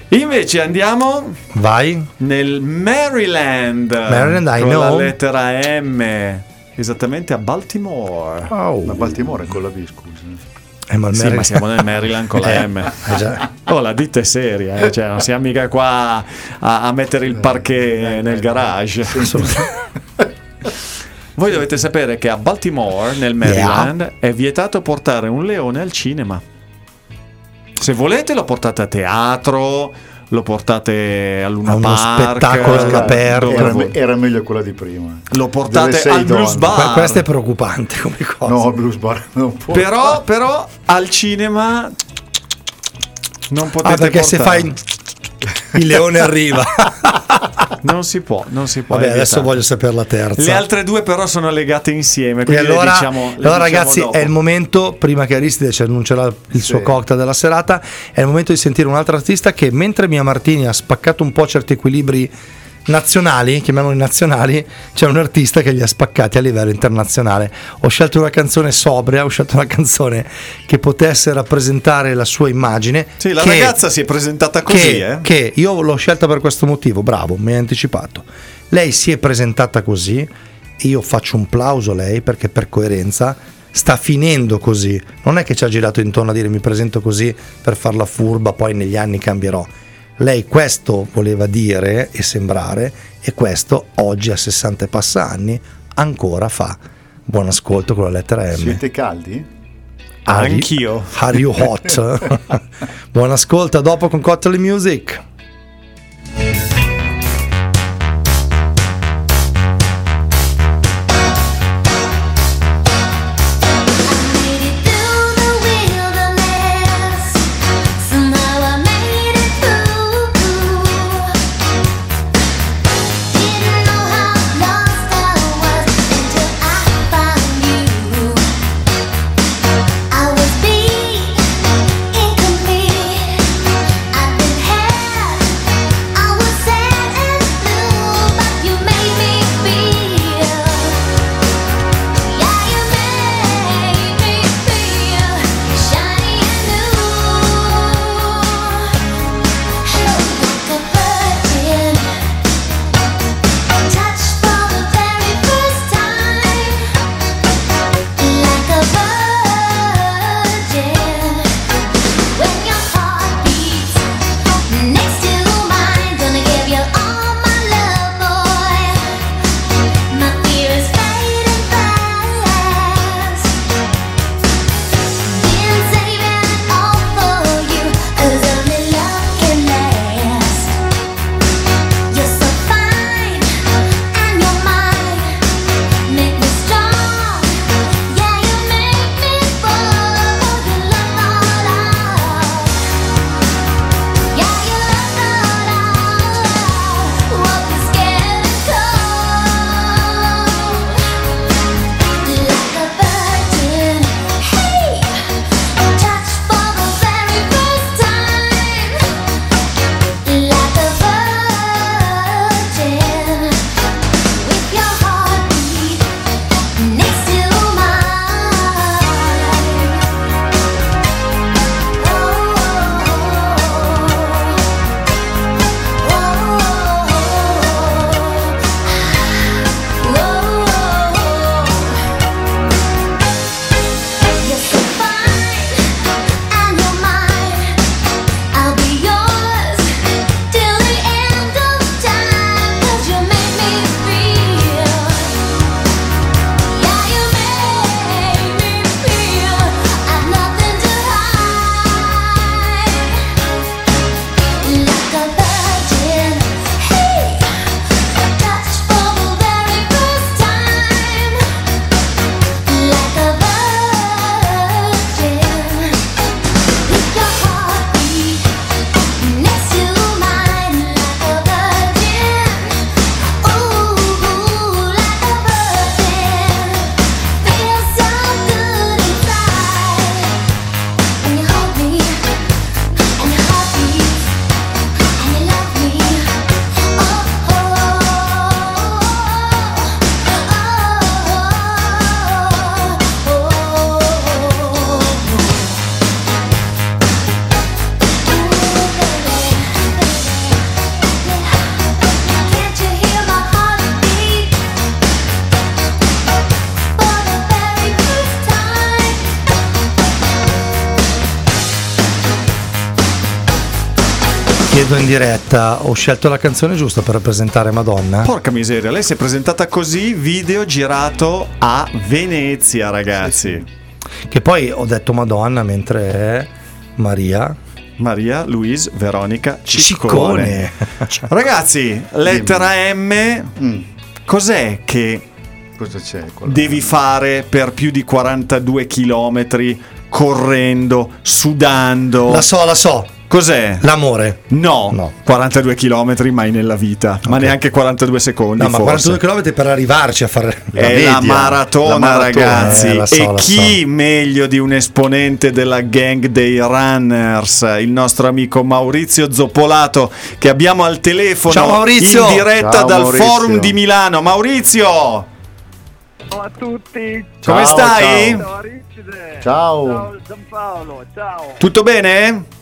Invece andiamo Vai. nel Maryland, Maryland, I con la know. lettera M, esattamente a Baltimore. Oh. Ma Baltimore è con la B, scusa. Eh, ma Sì, ma siamo nel Maryland con la Eh, M. eh, già. Oh, la ditta è seria, eh, cioè non siamo mica qua a, a mettere il parquet nel garage. Voi dovete sapere che a Baltimore, nel Maryland, è vietato portare un leone al cinema. Se volete lo portate a teatro, lo portate a Luna A uno Park, spettacolo all'aperto. Era, era meglio quella di prima. lo portate al blues bar. Que- questo è preoccupante come cosa. No, Blues Bar non può. Però, però al cinema non potete ah, perché se portare. fai il leone arriva. Non si può, non si può. Vabbè, adesso voglio sapere la terza. Le altre due però sono legate insieme, E quindi le allora, diciamo, allora diciamo ragazzi, dopo. è il momento, prima che Aristide ci annuncerà il suo Sì. cocktail della serata, è il momento di sentire un altro artista che mentre Mia Martini ha spaccato un po' certi equilibri nazionali, chiamiamoli nazionali, c'è un artista che li ha spaccati a livello internazionale. Ho scelto una canzone sobria, ho scelto una canzone che potesse rappresentare la sua immagine. Sì, la che- ragazza si è presentata così, che, eh. che io l'ho scelta per questo motivo, bravo, mi hai anticipato. Lei si è presentata così, e io faccio un plauso a lei perché per coerenza sta finendo così. Non è che ci ha girato intorno a dire mi presento così per farla furba, poi negli anni cambierò. Lei questo voleva dire e sembrare e questo oggi a 60 e passa anni ancora fa. Buon ascolto con la lettera M. Siete caldi? Are you- Anch'io. Are you hot? Buon ascolto, a dopo con Cocktail Music. Chiedo in diretta, ho scelto la canzone giusta per rappresentare Madonna? Porca miseria, lei si è presentata così, video girato a Venezia, ragazzi. Che poi ho detto Madonna mentre è Maria Maria Louise Veronica Ciccone. Ciccone. Ragazzi, lettera M, Mm, cos'è che cosa c'è? devi fare per più di 42 km correndo, sudando? La so, la so, Cos'è? l'amore. No, No. 42 km mai nella vita, ma Ok. neanche 42 secondi. No, ma forse. 42 km per arrivarci a fare È la media, maratona, la maratona, ragazzi. eh, la so, e la chi meglio di un esponente della gang dei runners, il nostro amico Maurizio Zoppolato, che abbiamo al telefono Ciao, Maurizio. in diretta Ciao, dal Maurizio. forum di Milano. Maurizio, Ciao a tutti. come Ciao, stai? ciao. Ciao. Ciao. Ciao Giampaolo. Ciao. Tutto bene?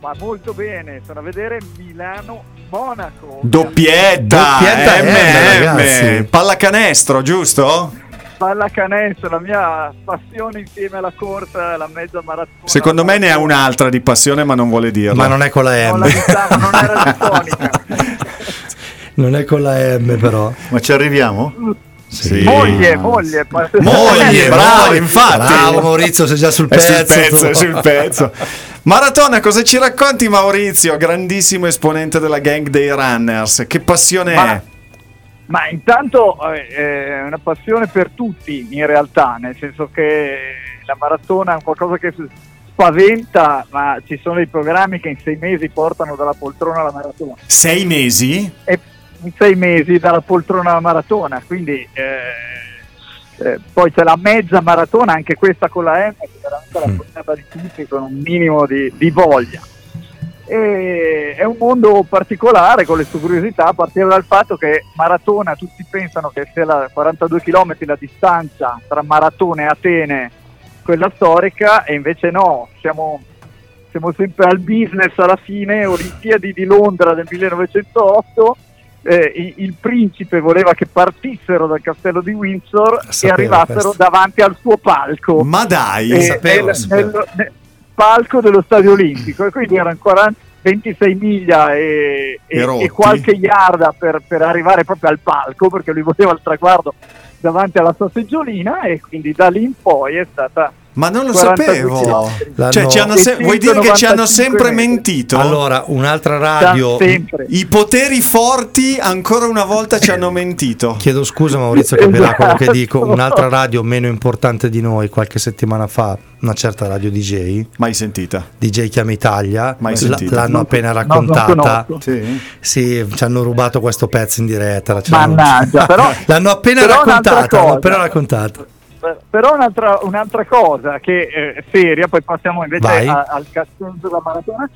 Ma molto bene. Sono a vedere Milano Monaco. Doppietta, Doppietta M, MM, ragazzi. pallacanestro, giusto? pallacanestro, la mia passione insieme alla corsa, la mezza maratona. Secondo me ne ha un'altra di passione, ma non vuole dirla. Ma non è con la Non M. la diciamo, non era di. Non è con la M, però. Ma ci arriviamo? Sì. Moglie, moglie. Moglie, bravo, infatti. Bravo Maurizio, sei già sul È pezzo. sul pezzo, sul pezzo. Maratona, cosa ci racconti Maurizio, grandissimo esponente della gang dei runners? Che passione Ma- è? Ma intanto eh, è una passione per tutti in realtà, nel senso che la maratona è qualcosa che spaventa, ma ci sono dei programmi che in sei mesi portano dalla poltrona alla maratona. Sei mesi? E in sei mesi dalla poltrona alla maratona, quindi eh, eh, poi c'è la mezza maratona, anche questa con la M, che è veramente la portata di tutti con un minimo di, di voglia. E è un mondo particolare con le sue curiosità, a partire dal fatto che Maratona, tutti pensano che sia la 42 km la distanza tra Maratona e Atene, quella storica, e invece no, siamo, siamo sempre al business alla fine, Olimpiadi di Londra del 1908, eh, il, principe voleva che partissero dal castello di Windsor e Sapevo arrivassero questo. davanti al suo palco Ma dai, e- sapevo, nel, sapevo. nel- palco dello stadio olimpico e quindi erano 40 26 miglia e, e- E e qualche yarda per, per arrivare proprio al palco perché lui voleva il traguardo davanti alla sua seggiolina e quindi da lì in poi è stata ma non lo 42 sapevo. Cioè, ci hanno se- vuoi dire che ci hanno 195 sempre metri. mentito? Allora, un'altra radio. I poteri forti ancora una volta ci hanno mentito. Chiedo scusa Maurizio capirà quello che dico. Esatto. Un'altra radio meno importante di noi qualche settimana fa, una certa radio DJ, Mai sentita. DJ Chiama Italia, Mai l- sentita. l'hanno appena No, non raccontata. conosco. Sì. Sì, ci hanno rubato questo pezzo in diretta. mannaggia però L'hanno appena Però raccontata, l'hanno appena raccontata. Però un'altra, un'altra cosa che è seria, poi passiamo invece a- al castello della maratona,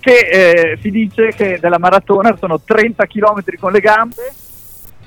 che eh, si dice che della maratona sono 30 km con le gambe,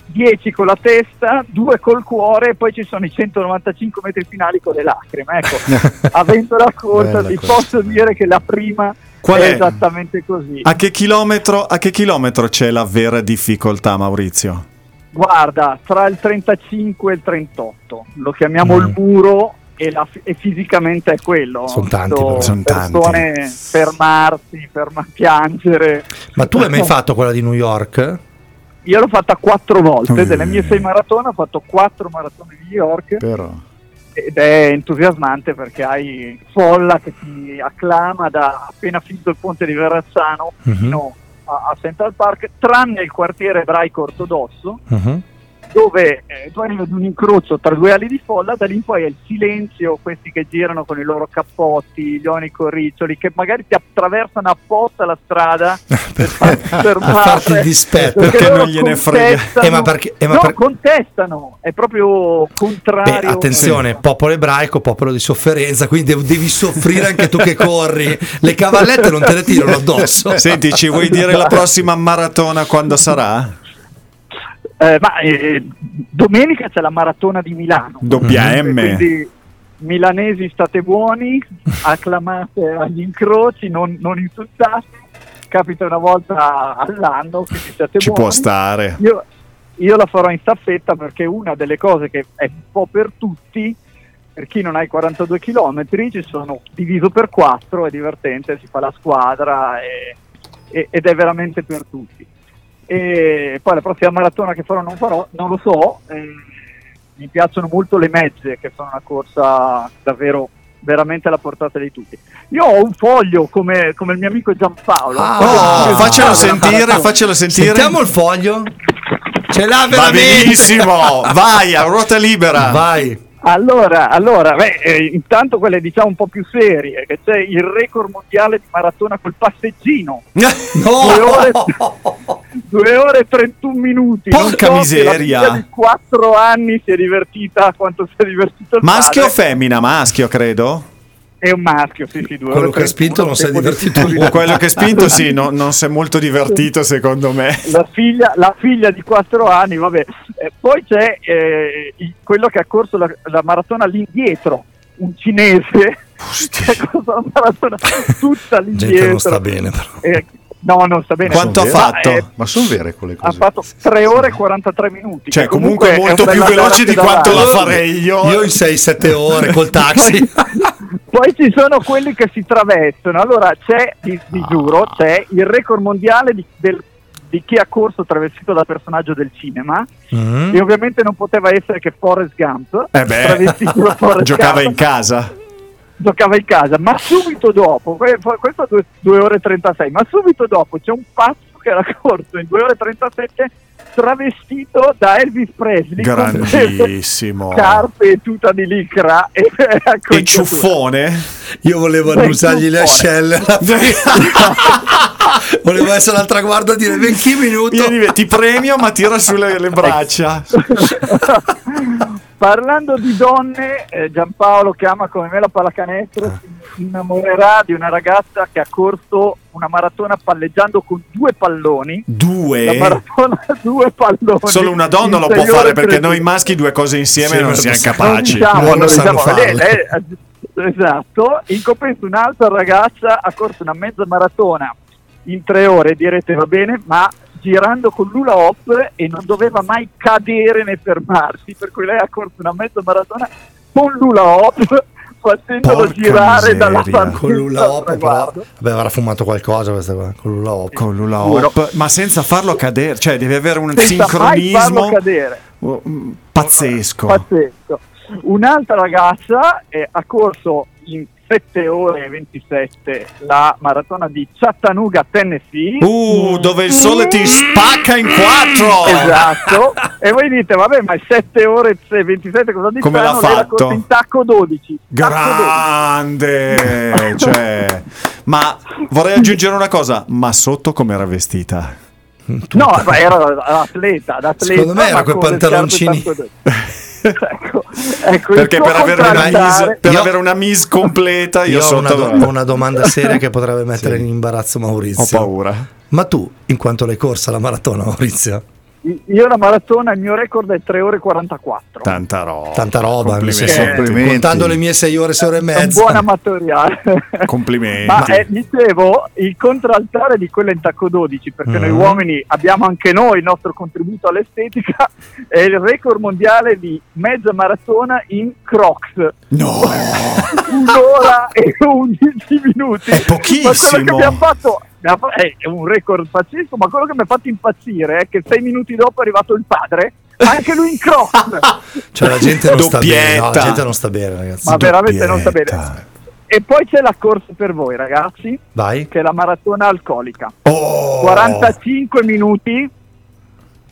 10 con la testa, 2 col cuore e poi ci sono i 195 metri finali con le lacrime. Ecco, avendo la corsa vi posso dire che la prima Qual è, è? esattamente così. A che, a che chilometro c'è la vera difficoltà, Maurizio? Guarda, tra il 35 e il 38, lo chiamiamo Mm. il muro e, la- e fisicamente è quello. Son Ho tanti, visto però. Son tanti. persone fermarsi, ferma piangere. Ma tu hai mai fatto quella di New York? Io l'ho fatta quattro volte, Mm. delle mie sei maratone ho fatto quattro maratone di New York Però. ed è entusiasmante perché hai folla che ti acclama da appena finito il ponte di Verrazzano Mhm. fino a, Central Park, tranne il quartiere ebraico ortodosso Mhm. Dove eh, tu arrivi ad un incrocio tra due ali di folla, da lì in poi è il silenzio, questi che girano con i loro cappotti, gli onico riccioli, che magari ti attraversano apposta la strada per, far- Per farti il dispetto. Perché loro non gliene frega. Eh, ma perché- eh, ma no, per- contestano, è proprio contrario. Beh, attenzione, popolo ebraico, popolo di sofferenza, quindi dev- devi soffrire anche tu che corri. Le cavallette non te le tirano addosso. Senti, ci vuoi dire la prossima maratona quando sarà? Eh, ma eh, domenica c'è la maratona di Milano. Doppia M. Quindi milanesi state buoni, acclamate agli incroci, non, non insultate, capita una volta all'anno, quindi siate Ci buoni. può stare. Io, io la farò in staffetta perché una delle cose che è un po' per tutti, per chi non ha i 42 km, ci sono diviso per 4, è divertente, si fa la squadra e- e- ed è veramente per tutti. E poi la prossima maratona che farò non farò, non lo so, eh, mi piacciono molto le mezze che sono una corsa davvero veramente alla portata di tutti. Io ho un foglio come, come il mio amico Giampaolo. Ah, Oh, faccelo sentire, faccelo sentire. Sentiamo il foglio. Ce l'ha Va veramente. benissimo, vai a ruota libera. Vai. Allora, allora beh, eh, intanto quelle diciamo un po' più serie, che c'è il record mondiale di maratona col passeggino, due ore, Due ore e 31 minuti. Porca so miseria. figlia di 4 anni si è divertita quanto si è divertito Maschio o padre. femmina? Maschio, credo. È un maschio, sì, sì, due Quello ore che ha 31, spinto non si è di divertito sicurezza. Quello che ha spinto, sì, no- non si è molto divertito, secondo me. la figlia, la figlia di 4 anni, vabbè. Eh, poi c'è eh, il- quello che ha corso la, la maratona all'indietro, un cinese che ha corso la maratona tutta Gente all'indietro. non sta bene però. Eh, No, non sta bene. Quanto ha vere? fatto? Ma, eh, Ma sono vere quelle Ha cose? fatto 3 ore e 43 minuti. Cioè, comunque è molto più veloce di quanto la farei io. Io in 6-7 ore col taxi. Poi ci sono quelli che si travestono. Allora c'è, vi, vi giuro, c'è il record mondiale di, del- di chi ha corso travestito da personaggio del cinema. Mm. E ovviamente non poteva essere che Forrest Gump. Eh beh, travestito da Forrest giocava Gump. in casa. Giocava in casa, ma subito dopo, questo 2 ore e 36, ma subito dopo c'è un pazzo che era corso in 2 ore e 37 travestito da Elvis Presley Grandissimo. scarpe e tuta di licra e, E ciuffone? Io volevo annusargli le ascelle. volevo essere al traguardo a dire 20 minuti. Ti premio, ma tira sulle le braccia. Parlando di donne, eh, Giampaolo che ama come me la pallacanestro si innamorerà di una ragazza che ha corso una maratona palleggiando con due palloni. La Due? maratona due palloni. Solo una donna lo può fare perché 30. noi maschi due cose insieme Sì, non siamo capaci. diciamo, Non non diciamo, lei- fare. lei- esatto. In compenso un'altra ragazza ha corso una mezza maratona in tre ore, direte va bene, ma girando con l'ula hop e non doveva mai cadere né fermarsi, per cui lei ha corso una mezza maratona con l'ula hop facendolo Porca girare dalla miseria. partenza Con l'ula hop, però. Vabbè, avrà fumato qualcosa questa qua. Con l'ula hop. Con l'ula hop, ma senza farlo cadere, cioè devi avere un Senza mai farlo sincronismo cadere. mm, pazzesco. Pazzesco. Un'altra ragazza eh, ha corso in 7 ore e 27 la maratona di Chattanooga, Tennessee. Uh, dove il sole ti spacca in quattro. Esatto. e voi dite, vabbè, ma 7 ore e 27 cosa di Come l'ha? Lei fatto? corso in tacco 12. Tacco 12. Grande, cioè, ma vorrei aggiungere una cosa, ma sotto come era vestita? No, ma era l'atleta, l'atleta. Secondo me era le pantaloncini. Scarpe tacco 12. ecco, ecco, Perché per avere una mise, per Io- avere una mise completa io, Io ho una, do- ho una domanda seria che potrebbe mettere in imbarazzo Maurizio. ho paura. Ma tu, in quanto l'hai corsa la maratona, Maurizio? Io la maratona, il mio record è 3 ore e 44. Tanta roba. Tanta roba, Complimenti. contando le mie 6 ore, 6 ore e È un mezza. buon amatoriale. Complimenti. Ma eh, dicevo, il contraltare di quella in tacco 12, perché noi Mhm. uomini abbiamo anche noi il nostro contributo all'estetica, è il record mondiale di mezza maratona in Crocs. No, Un'ora e 11 minuti. È pochissimo. Ma quello che abbiamo fatto è un record pazzesco, ma quello che mi ha fatto impazzire è che sei minuti dopo è arrivato il padre, anche lui in Crocs. Cioè la gente non sta bene, no, la Doppietta. gente non sta bene, ragazzi. ma veramente non sta bene. Doppietta. E poi c'è la corsa per voi, ragazzi, Vai. che è la maratona alcolica. Oh. 45 minuti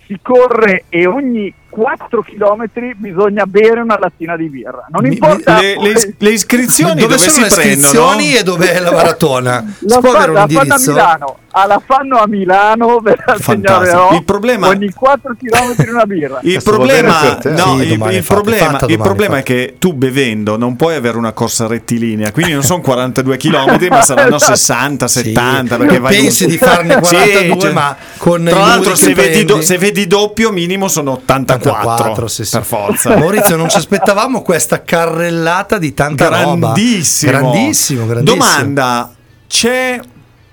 si corre e ogni 4 km bisogna bere una lattina di birra. Non importa Le, le- le iscrizioni dove, dove, sono le si iscrizioni prendono? e dov'è la maratona? la, fanno, un la fanno a indirizzo? Milano, ah, la fanno a Milano, ve la Fantastico. segnalerò. Il problema- ogni 4 km una birra. Il problema, per no, Sì, il, domani il fate, problema, il problema è che tu bevendo non puoi avere una corsa rettilinea, quindi non sono 42 km, ma saranno Esatto. 60, Sì. 70. Perché vai Pensi un- di farne 42, cioè, ma con Tra l'altro, se vedi, do- se vedi doppio, minimo sono 84. 84, sì, sì. Per forza. Maurizio, non ci aspettavamo questa carrellata di tanta roba. grandissimo. Grandissimo, grandissimo. Domanda: c'è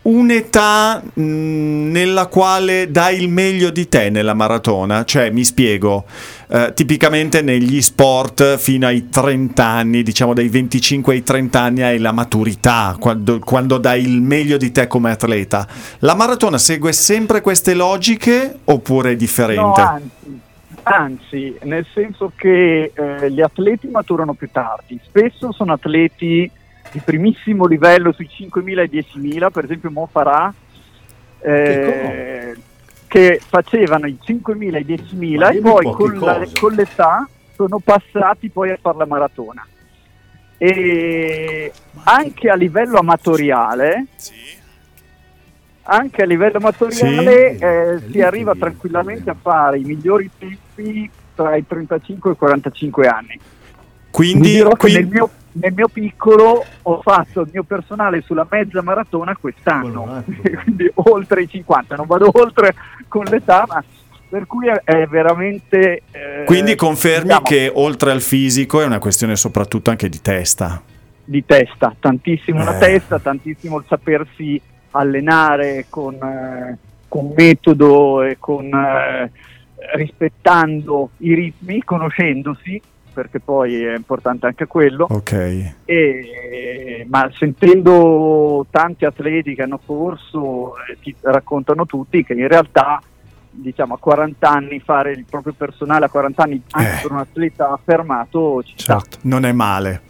un'età mh, nella quale dai il meglio di te nella maratona? Cioè, mi spiego, eh, tipicamente negli sport fino ai 30 anni, diciamo dai 25 ai 30 anni hai la maturità, quando, quando dai il meglio di te come atleta. La maratona segue sempre queste logiche oppure è No, differente? anzi, anzi, nel senso che eh, gli atleti maturano più tardi. Spesso sono atleti di primissimo livello sui 5.000 e 10.000, per esempio Mo Farah, eh, che facevano i 5.000 e i 10.000 Ma e poi con, la- con l'età sono passati poi a fare la maratona. E anche a livello amatoriale, anche a livello amatoriale Sì. eh, si arriva tranquillamente a fare i migliori tempi tra i 35 e i 45 anni. Quindi, dirò che quindi- nel, mio, nel mio piccolo ho fatto il mio personale sulla mezza maratona quest'anno, quindi oltre i 50, non vado oltre con l'età, ma per cui è, veramente... eh, quindi confermi diciamo, che oltre al fisico è una questione soprattutto anche di testa. Di testa, tantissimo la Eh. testa, tantissimo il sapersi allenare con, eh, con metodo e con, eh, rispettando i ritmi, conoscendosi, perché poi è importante anche quello. Ok. E, ma sentendo tanti atleti che hanno corso, eh, ti raccontano tutti che in realtà diciamo a 40 anni fare il proprio personale a 40 anni anche Eh. per un atleta affermato ci sta. Certo. Non è male.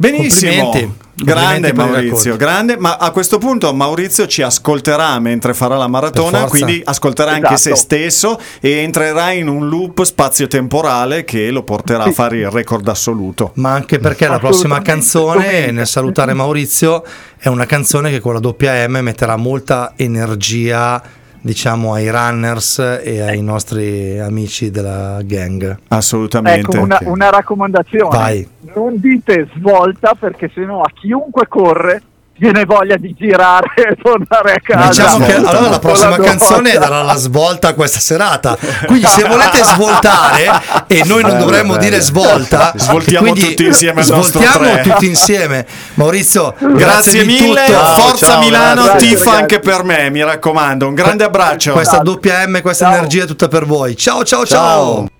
Benissimo, grande Maurizio, grande, ma a questo punto Maurizio ci ascolterà mentre farà la maratona, quindi ascolterà anche se Esatto. stesso e entrerà in un loop spazio-temporale che lo porterà a fare il record assoluto. Ma anche perché la prossima canzone, nel salutare Maurizio, è una canzone che con la doppia M metterà molta energia, diciamo, ai runners e ai nostri amici della gang. Assolutamente. Ecco una, una raccomandazione, Vai. non dite svolta perché sennò a chiunque corre viene voglia di girare e tornare a casa. Diciamo che allora la prossima la canzone darà la svolta a questa serata. Quindi se volete svoltare e noi non dovremmo dire svolta, Svoltiamo quindi tutti insieme Svoltiamo tre. tutti insieme. Maurizio, grazie, Grazie di mille, tutto. forza ciao, Milano, grazie, tifa ragazzi. anche per me, mi raccomando. Un grande abbraccio. Questa doppia M, questa Ciao. energia è tutta per voi. Ciao ciao ciao. Ciao.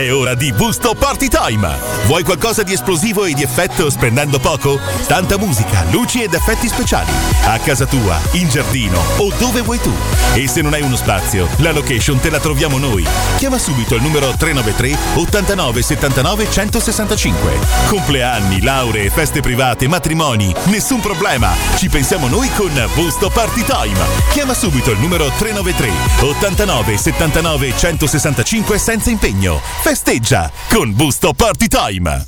È ora di Busto Party Time. Vuoi qualcosa di esplosivo e di effetto spendendo poco? Tanta musica, luci ed effetti speciali. A casa tua, in giardino o dove vuoi tu. E se non hai uno spazio, la location te la troviamo noi. Chiama subito il numero 393 89 79 165. Compleanni, lauree, feste private, matrimoni, nessun problema. Ci pensiamo noi con Busto Party Time. Chiama subito il numero 393 89 79 165 senza impegno. Festeggia con Busto Party Time.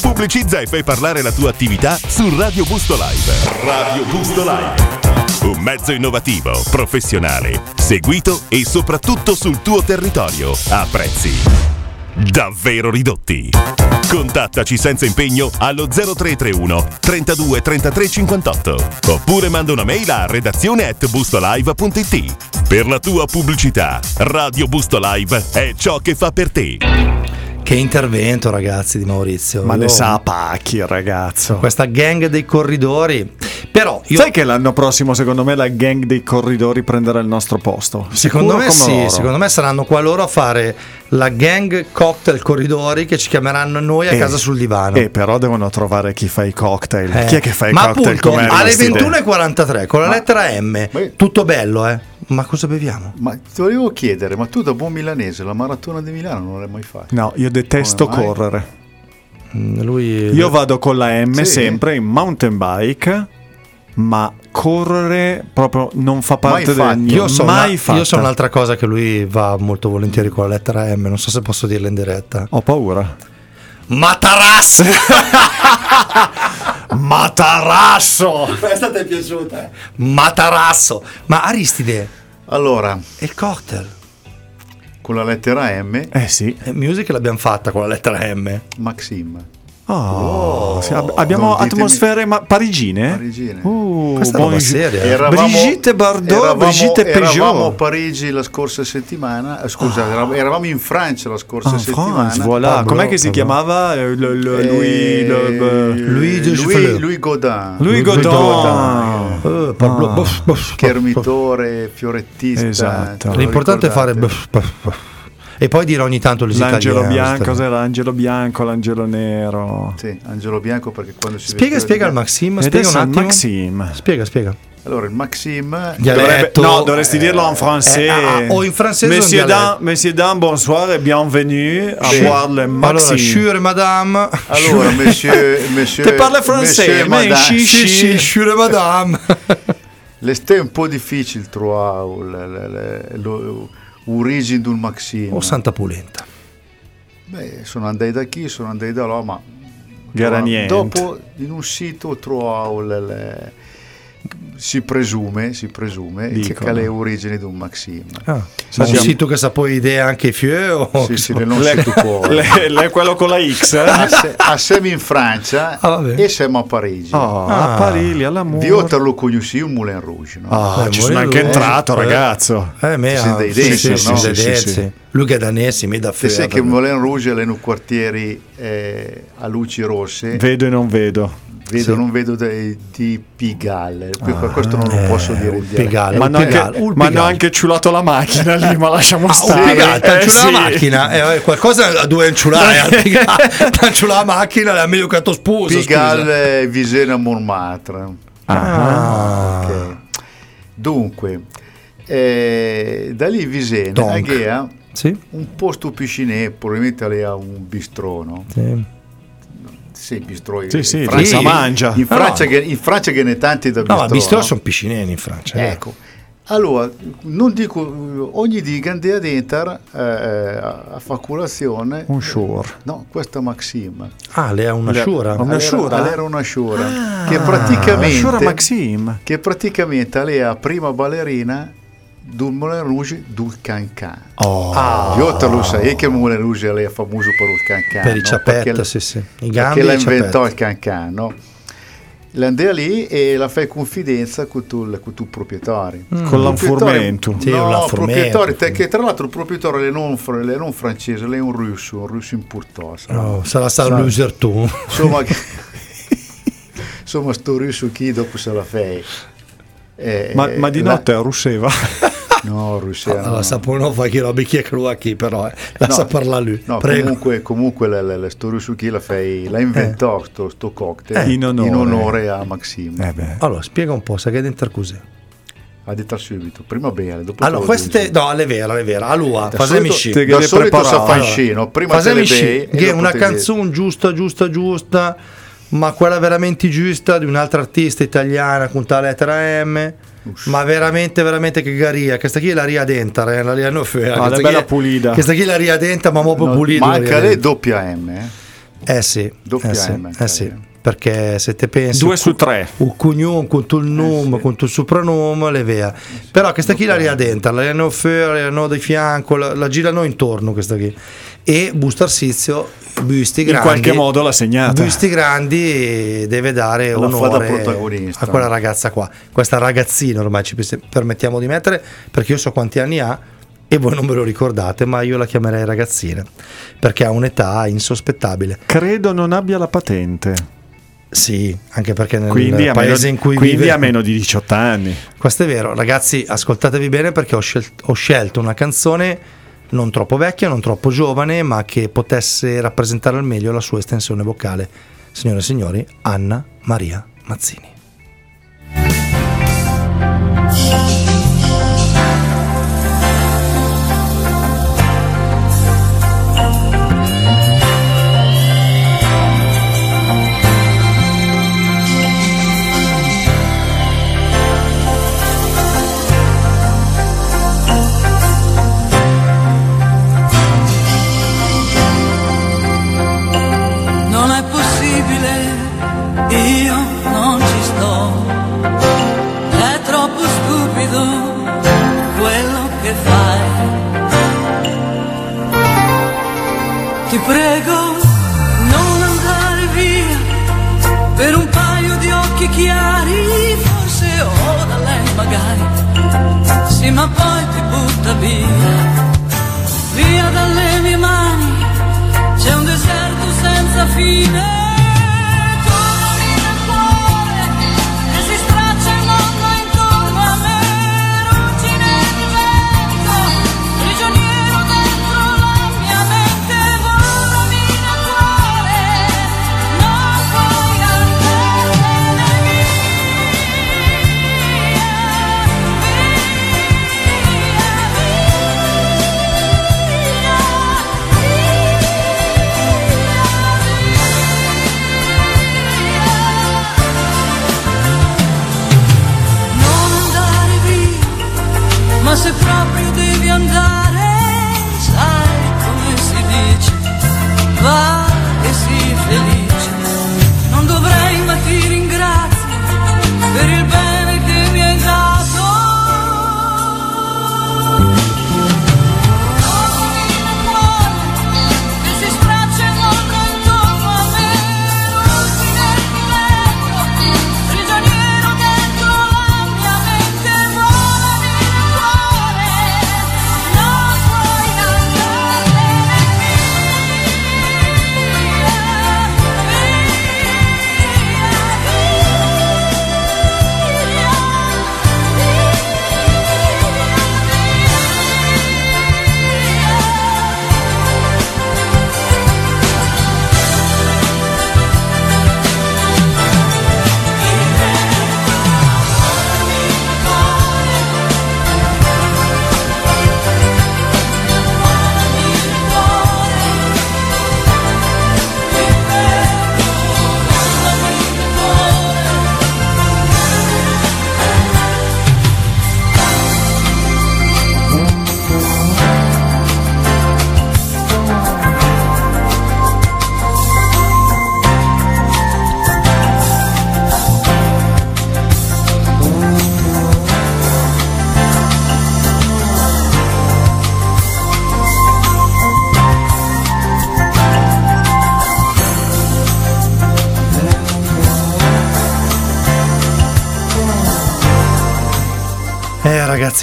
Pubblicizza e fai parlare la tua attività su Radio Busto Live. Radio Busto Live. Un mezzo innovativo, professionale, seguito e soprattutto sul tuo territorio a prezzi davvero ridotti. Contattaci senza impegno allo 0331 32 33 58 oppure manda una mail a redazione at bustolive.it. Per la tua pubblicità, Radio Busto Live è ciò che fa per te. Che intervento, ragazzi, di Maurizio. Ma ne Io- sa a pacchi il ragazzo. Questa gang dei corridori. Però io. Sai che l'anno prossimo, secondo me, la gang dei corridori prenderà il nostro posto? Secondo Sicuro me sì, loro. secondo me saranno qua loro a fare la gang cocktail corridori che ci chiameranno noi a Eh, casa sul divano. Eh, però devono trovare chi fa i cocktail. Eh, Chi è che fa i Ma cocktail appunto alle Aristide? 21.43 con la lettera M, tutto bello, eh. Ma cosa beviamo? Ma ti volevo chiedere, ma tu da buon milanese la maratona di Milano non l'hai mai fatta? No, io detesto correre. Mm, Lui Io vado con la M Sì. sempre in mountain bike, ma correre proprio non fa parte del fatto. mio. io so, mai una- fatta. io so un'altra cosa che lui va molto volentieri con la lettera M, non so se posso dirla in diretta. Ho paura. Matarasso! Matarasso! Questa ti è piaciuta? Matarasso! Ma Aristide, Allora, è il cocktail. con la lettera M, Eh sì. Eh, music l'abbiamo fatta con la lettera M. Maxim. Oh, ab- abbiamo atmosfere ma- parigine? Parigine. Uh, eh. Eravamo- Brigitte Bardot, eravamo- Brigitte Eravamo a Peugeot. Parigi la scorsa settimana, eh, scusa, eravamo- eravamo in Francia la scorsa Ah, settimana. France, voilà. Pablo, Com'è che si Pablo. chiamava? Eh, lo- lo- Eh, Louis, lo- Louis de Louis, Chevalier. Louis Godin. Louis Godin. Eh, Pablo- Ah. buff, buff, buff, Schermitore, fiorettista. Esatto. L'importante è fare buff, buff, buff. E poi dire ogni tanto les L'angelo italiens, bianco, cos'era? L'angelo bianco, l'angelo nero. Sì, Angelo Bianco perché quando si Spiega, spiega il Maxim, E spiega un attimo. Maxim. Spiega, spiega. Allora, il Maxim Dialetto. no, dovresti dirlo en français. eh, ah, o in francese o in Messieurs, dialetto. dames, messieurs, dames, bonsoir et bienvenue Sì. voir le Allora, Maxim. shure madame. Allora, monsieur, monsieur, Te monsieur, madame, chi- Sì, Sì. sì, shure madame. C'était un po' difficile trovare del Maxim. Oh, santa pulenta. Beh, sono andati da chi, sono andati da là, ma Gara niente. dopo in un sito trovavo le- le- si presume, si presume che le origini di un Maxim. Ah, ma un sito che sa poi idea anche fieu o Sì, sì, non si tu può. Le- le- quello con la X. A, eh? se- a siamo in Francia Ah, e siamo a Parigi. Oh, Ah. a Parigi, all'amore. Io te lo conosci un Moulin Rouge, no? Ah, Eh, ci sono anche Rouge, entrato, eh. ragazzo. Eh, me sono dei sì, dancer, sì, no? sì, Sì, sì. Lui che è danesi, mi da Te sai che Moulin Rouge è in quartieri eh, a luci rosse, Vedo e non vedo. Vedo, non vedo dei- di Pigalle, questo non lo eh, posso dire dialetto. Pigalle. Ma hanno anche, ciulato la macchina lì, ma lasciamo Ah, stare. Pigalle, Eh, sì. la macchina, eh, qualcosa due inciulare, t'ha la macchina, è meglio che tu sposa. scusa. Pigalle Visena Montmartre. Ah. Ok. Dunque, eh, da lì Visena, Donc. a Ghea, Sì? un posto piscine, probabilmente lei ha un bistrò, no? Sì. Sì, bistrò. Sì, in sì, Francia- si mangia. In Francia, No. che, in Francia che ne tanti da No, bistrò. ma bistrò no? sono piscineni in Francia. eh. Ecco, allora, non dico, ogni di Gandea Dentar eh, a, a fa colazione, Un sure. no, questa Maxim. Ah, lei ha una Le- sciura. Una sciura? allora Era una sciura. Ah, che praticamente... Sciura Maxim. Che praticamente lei è la prima ballerina del Moulin Rouge del Cancan. Oh. Io te lo sai che il Moulin Rouge lei è famoso per il Cancan. per i no? ciappetta, Perché- sì, sì. I perché gambi l'ha i inventato ciappetta. il Cancan, no? L'andea lì e la fai confidenza con tu, con tu proprietario. Con Il proprietario- l'anfurmento. Sì, un no, proprietario, te- che tra l'altro il proprietario è non, è non francese, lei è un russo, un russo importoso. No, sarà stato Sa- loser tu. Insomma, insomma, sto russo chi dopo se la fai. Eh, Ma, ma di la- notte russeva. No, Russia. Allora, no. Saponov che lo becchia a chi però, eh. la no, sa parlare lui. No, comunque, comunque, la, la, la storia su chi la, fai, la inventò eh. sto, cocktail eh, in, onore. in, onore. a Maxime. Eh allora, spiega un po', sai che è dentro cos'è? a detto subito, prima bene, dopo Allora, queste no, è vera, è vera. Allora, fasemi sci. Da solito sa fascino, prima fatemi sci, che una canzone giusta, giusta, giusta, ma quella veramente giusta di un'altra artista italiana con tale lettera M. Ma veramente, veramente che garia. Questa qui la riadenta, eh, la rianofea. No, eh, ah, la bella è, pulita. Questa qui la riadenta, ma proprio no, pulita. Manca le doppia M. Eh? eh sì. Doppia eh sì, M. Eh sì perché se te pensi Due su tre. il cognome con il nome, con il soprannome, le vea. Però questa qui la ria dentro, la riano fuori, la riano di fianco, la, la girano intorno questa qui. E Busto Arsizio, busti In grandi. qualche modo l'ha segnata. Busti grandi deve dare La onore a quella ragazza qua. Questa ragazzina ormai ci permettiamo di mettere perché io so quanti anni ha e voi non ve lo ricordate, ma io la chiamerei ragazzina perché ha un'età insospettabile. Credo non abbia la patente. Sì, anche perché nel Quindi, a meno, paese in cui quindi vive a meno di 18 anni. Questo è vero, ragazzi, ascoltatevi bene perché ho, scel- ho scelto una canzone non troppo vecchia, non troppo giovane, ma che potesse rappresentare al meglio la sua estensione vocale. Signore e signori, Anna Maria Mazzini.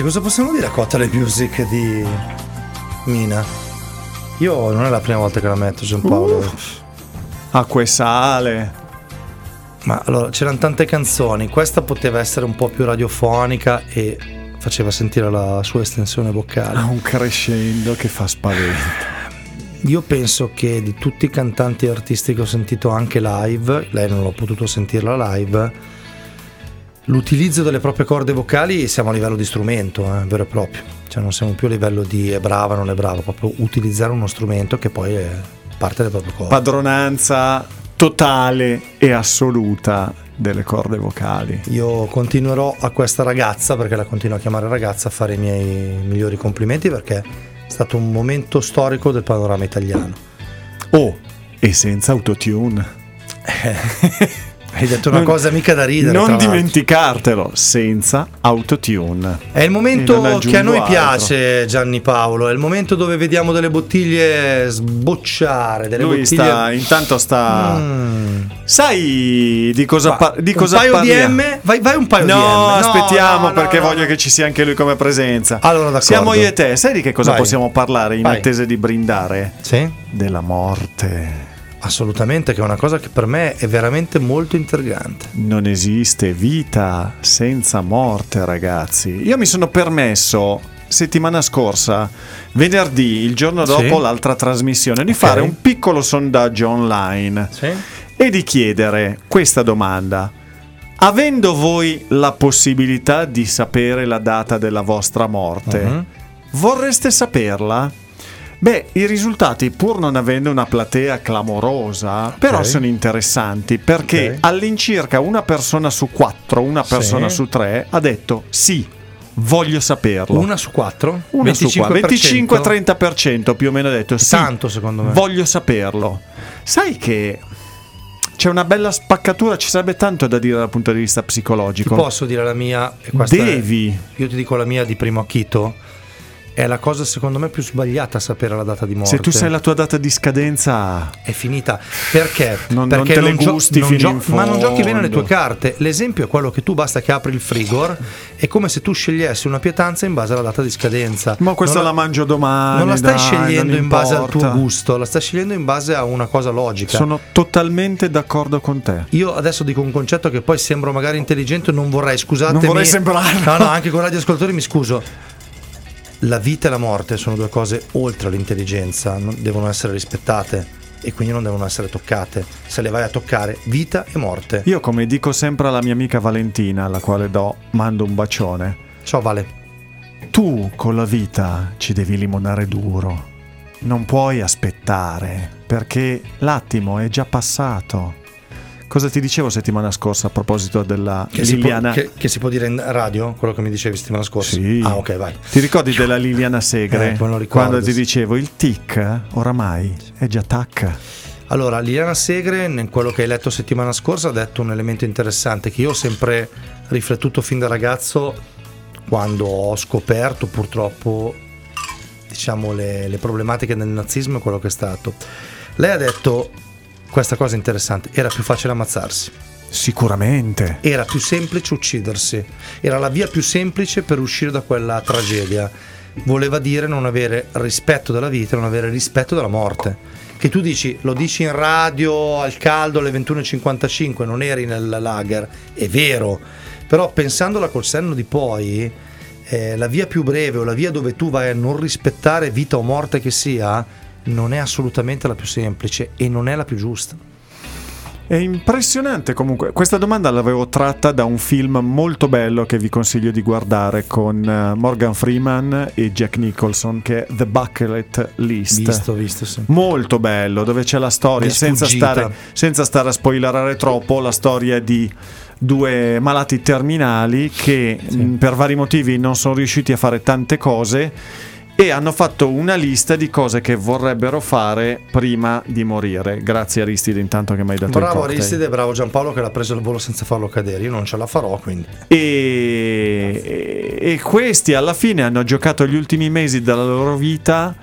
Ragazzi, cosa possiamo dire a Cotale Music di Mina? Io non è la prima volta che la metto, Giampaolo. Acqua e sale. Ma allora, c'erano tante canzoni, questa poteva essere un po' più radiofonica e faceva sentire la sua estensione vocale. Ha un crescendo che fa spavento. Io penso che di tutti i cantanti e artisti che ho sentito anche live, lei non l'ho potuto sentirla live, l'utilizzo delle proprie corde vocali siamo a livello di strumento, eh, vero e proprio. Cioè non siamo più a livello di è brava, non è brava, proprio utilizzare uno strumento che poi è parte delle proprie corde. Padronanza totale e assoluta delle corde vocali. Io continuerò a questa ragazza, perché la continuo a chiamare ragazza, a fare i miei migliori complimenti perché è stato un momento storico del panorama italiano. Oh, e senza autotune. Hai detto una cosa mica da ridere. Non dimenticartelo, senza autotune. È il momento non che a noi altro. piace, Gianni Paolo. È il momento dove vediamo delle bottiglie sbocciare. Delle Lui bottiglie... sta, intanto sta. Mm. Sai di cosa, par- di cosa un paio parliamo? di M? Vai, vai un paio No, di M. No, aspettiamo no, perché no, voglio che ci sia anche lui come presenza. Allora, d'accordo. Siamo io e te. Sai di che cosa Vai. possiamo parlare in Vai. attesa di brindare? Sì? Della morte. Assolutamente, che è una cosa che per me è veramente molto intrigante. Non esiste vita senza morte, ragazzi. Io mi sono permesso settimana scorsa, venerdì, il giorno Sì. dopo l'altra trasmissione, di Ok. fare un piccolo sondaggio online Sì? e di chiedere questa domanda. Avendo voi la possibilità di sapere la data della vostra morte, Mhm. vorreste saperla? Beh, i risultati, pur non avendo una platea clamorosa, però sono interessanti perché Ok. all'incirca una persona su quattro, una Sì. persona su tre ha detto sì, voglio saperlo. Una su quattro? Una su qua, 25%? 25-30% più o meno ha detto sì, Tanto secondo me. voglio saperlo. Sai che c'è una bella spaccatura, ci sarebbe tanto da dire dal punto di vista Ti psicologico. posso dire la mia? E questa è- Devi. io ti dico la mia di primo acchito. È la cosa secondo me più sbagliata sapere la data di morte. Se tu sai la tua data di scadenza, È finita. Perché? Non- non Perché te le gio- gusti non fino gio- in Ma non giochi bene le tue carte. L'esempio è quello che tu basta che apri il frigor. È come se tu scegliessi una pietanza in base alla data di scadenza. ma questa Non la mangio domani. Non la stai dai, scegliendo non in base al tuo gusto, la stai scegliendo in base a una cosa logica. Sono totalmente d'accordo con te. Io adesso dico un concetto che poi sembro magari intelligente, non vorrei, scusatemi. Non vorrei sembrarlo. No, no, anche con i radioascoltatori mi scuso. La vita e la morte sono due cose oltre l'intelligenza, non- devono essere rispettate e quindi non devono essere toccate. Se le vai a toccare, vita e morte. Io, come dico sempre alla mia amica Valentina, alla quale do, mando un bacione. Ciao Vale. Tu con la vita ci devi limonare duro. Non puoi aspettare, perché l'attimo è già passato. Cosa ti dicevo settimana scorsa a proposito della Che si, può, Liliana? che- che si può dire in radio? Quello che mi dicevi settimana scorsa? Sì. Ah, ok, vai. Ti ricordi della Liliana Segre? Eh, quando ti dicevo il tic oramai è già tac. Allora, Liliana Segre, in quello che hai letto settimana scorsa, ha detto un elemento interessante che io ho sempre riflettuto fin da ragazzo quando ho scoperto purtroppo diciamo, le, le problematiche del nazismo e quello che è stato. Lei ha detto questa cosa interessante, era più facile ammazzarsi, Sicuramente. era più semplice uccidersi, era la via più semplice per uscire da quella tragedia. Voleva dire non avere rispetto della vita, non avere rispetto della morte. Che tu dici, lo dici in radio al caldo alle 21.55, non eri nel lager, è vero, però pensandola col senno di poi, eh, la via più breve o la via dove tu vai a non rispettare vita o morte che sia, non è assolutamente la più semplice e non è la più giusta. È impressionante comunque. Questa domanda l'avevo tratta da un film molto bello che vi consiglio di guardare con eh, Morgan Freeman e Jack Nicholson che è The Bucket List. Visto, visto, sì. Molto bello, dove c'è la storia, senza stare, senza stare a spoilerare troppo, la storia di due malati terminali che mh, per vari motivi non sono riusciti a fare tante cose e hanno fatto una lista di cose che vorrebbero fare prima di morire. Grazie Aristide intanto che mi hai dato il Bravo. Aristide, bravo Giampaolo che l'ha preso il volo senza farlo cadere. Io non ce la farò quindi. E, e questi alla fine hanno giocato gli ultimi mesi della loro vita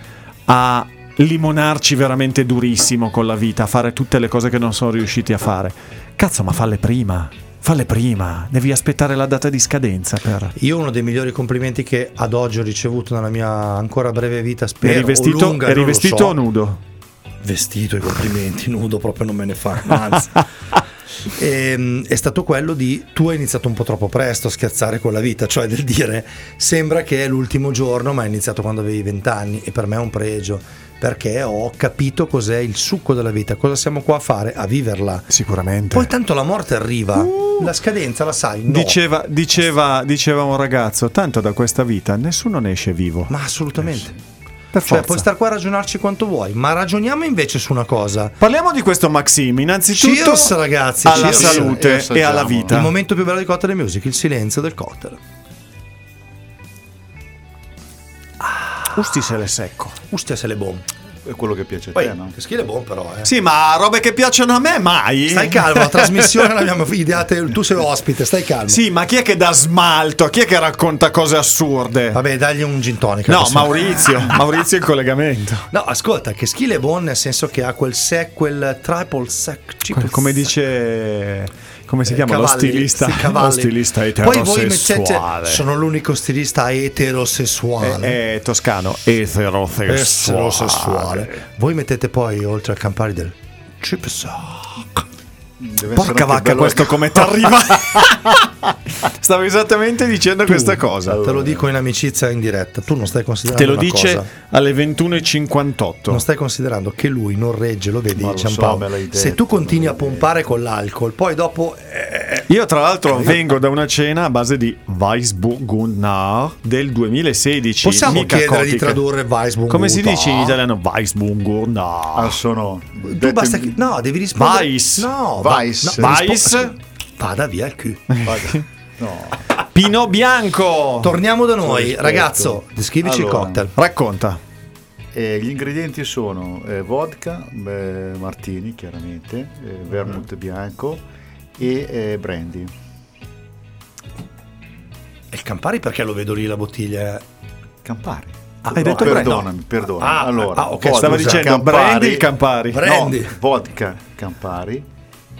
a limonarci veramente durissimo con la vita, a fare tutte le cose che non sono riusciti a fare. Cazzo, ma falle prima. Falle prima, devi aspettare la data di scadenza per... Io uno dei migliori complimenti che ad oggi ho ricevuto nella mia ancora breve vita, spero Eri o vestito, lunga, eri vestito so. o nudo? Vestito i complimenti, nudo proprio non me ne fa, anzi. Ehm, è stato quello di tu hai iniziato un po' troppo presto a scherzare con la vita, cioè del dire sembra che è l'ultimo giorno, ma hai iniziato quando avevi 20 anni e per me è un pregio perché ho capito cos'è il succo della vita, cosa siamo qua a fare, a viverla. Sicuramente. Poi tanto la morte arriva, la scadenza la sai, no. Diceva, diceva, diceva un ragazzo, tanto da questa vita nessuno ne esce vivo. Ma assolutamente. Per Cioè, forza. puoi star qua a ragionarci quanto vuoi, ma ragioniamo invece su una cosa. Parliamo di questo Maxim, innanzitutto Cheers, ragazzi, alla cheers. salute E alla vita. Il momento più bello di Cocktail Music, il silenzio del cocktail. Usti se le secco. Ustia se le bombe. È quello che piace a Poi, te, no? Teschile è buono però, eh. Sì, ma robe che piacciono a me mai. Stai calmo, la trasmissione l'abbiamo ideata, tu sei ospite, stai calmo. Sì, ma chi è che dà smalto? Chi è che racconta cose assurde? Vabbè, dagli un gin tonic. No. Maurizio, Maurizio è in collegamento. No, ascolta, che skill è buono nel senso che ha quel sec, quel triple sec. Come sec. dice come si chiama Cavalli, lo stilista? cavalli. Lo stilista Poi voi eterosessuale. mettete sono l'unico stilista eterosessuale. è, è toscano, eterosessuale. Eterosessuale. Voi mettete poi oltre al Campari del sec. Deve Porca vacca, questo come ti arriva? Stavo esattamente dicendo questa cosa. Te lo dico in amicizia in diretta. Tu non stai considerando Te lo dice cosa. alle 21.58. Non stai considerando che lui non regge, lo vedi, lo so, Se tu continui a pompare con l'alcol, poi dopo eh, Io tra l'altro vengo da una cena a base di Weissburgunder del 2016. possiamo mica chiedere di Kotick. tradurre Weissburg. Come si dice in italiano Weissburgunder? Ah, sono. Tu dette- basta che no, devi rispondere. Weiss. No, Weiss. no, Weiss. rispo- Vada via il cul. Vada. No. Pino Bianco. Torniamo da noi, ragazzo. Descrivici Allora. il cocktail. Racconta. Eh, gli ingredienti sono eh, vodka, beh, martini chiaramente, eh, vermouth bianco e eh, brandy. E il Campari perché lo vedo lì la bottiglia? Campari. Ah, hai detto brandy? perdonami, perdonami. Ah, allora, ah, ok, vodka, Stava dicendo brandy il Campari. Brandy. No, vodka Campari,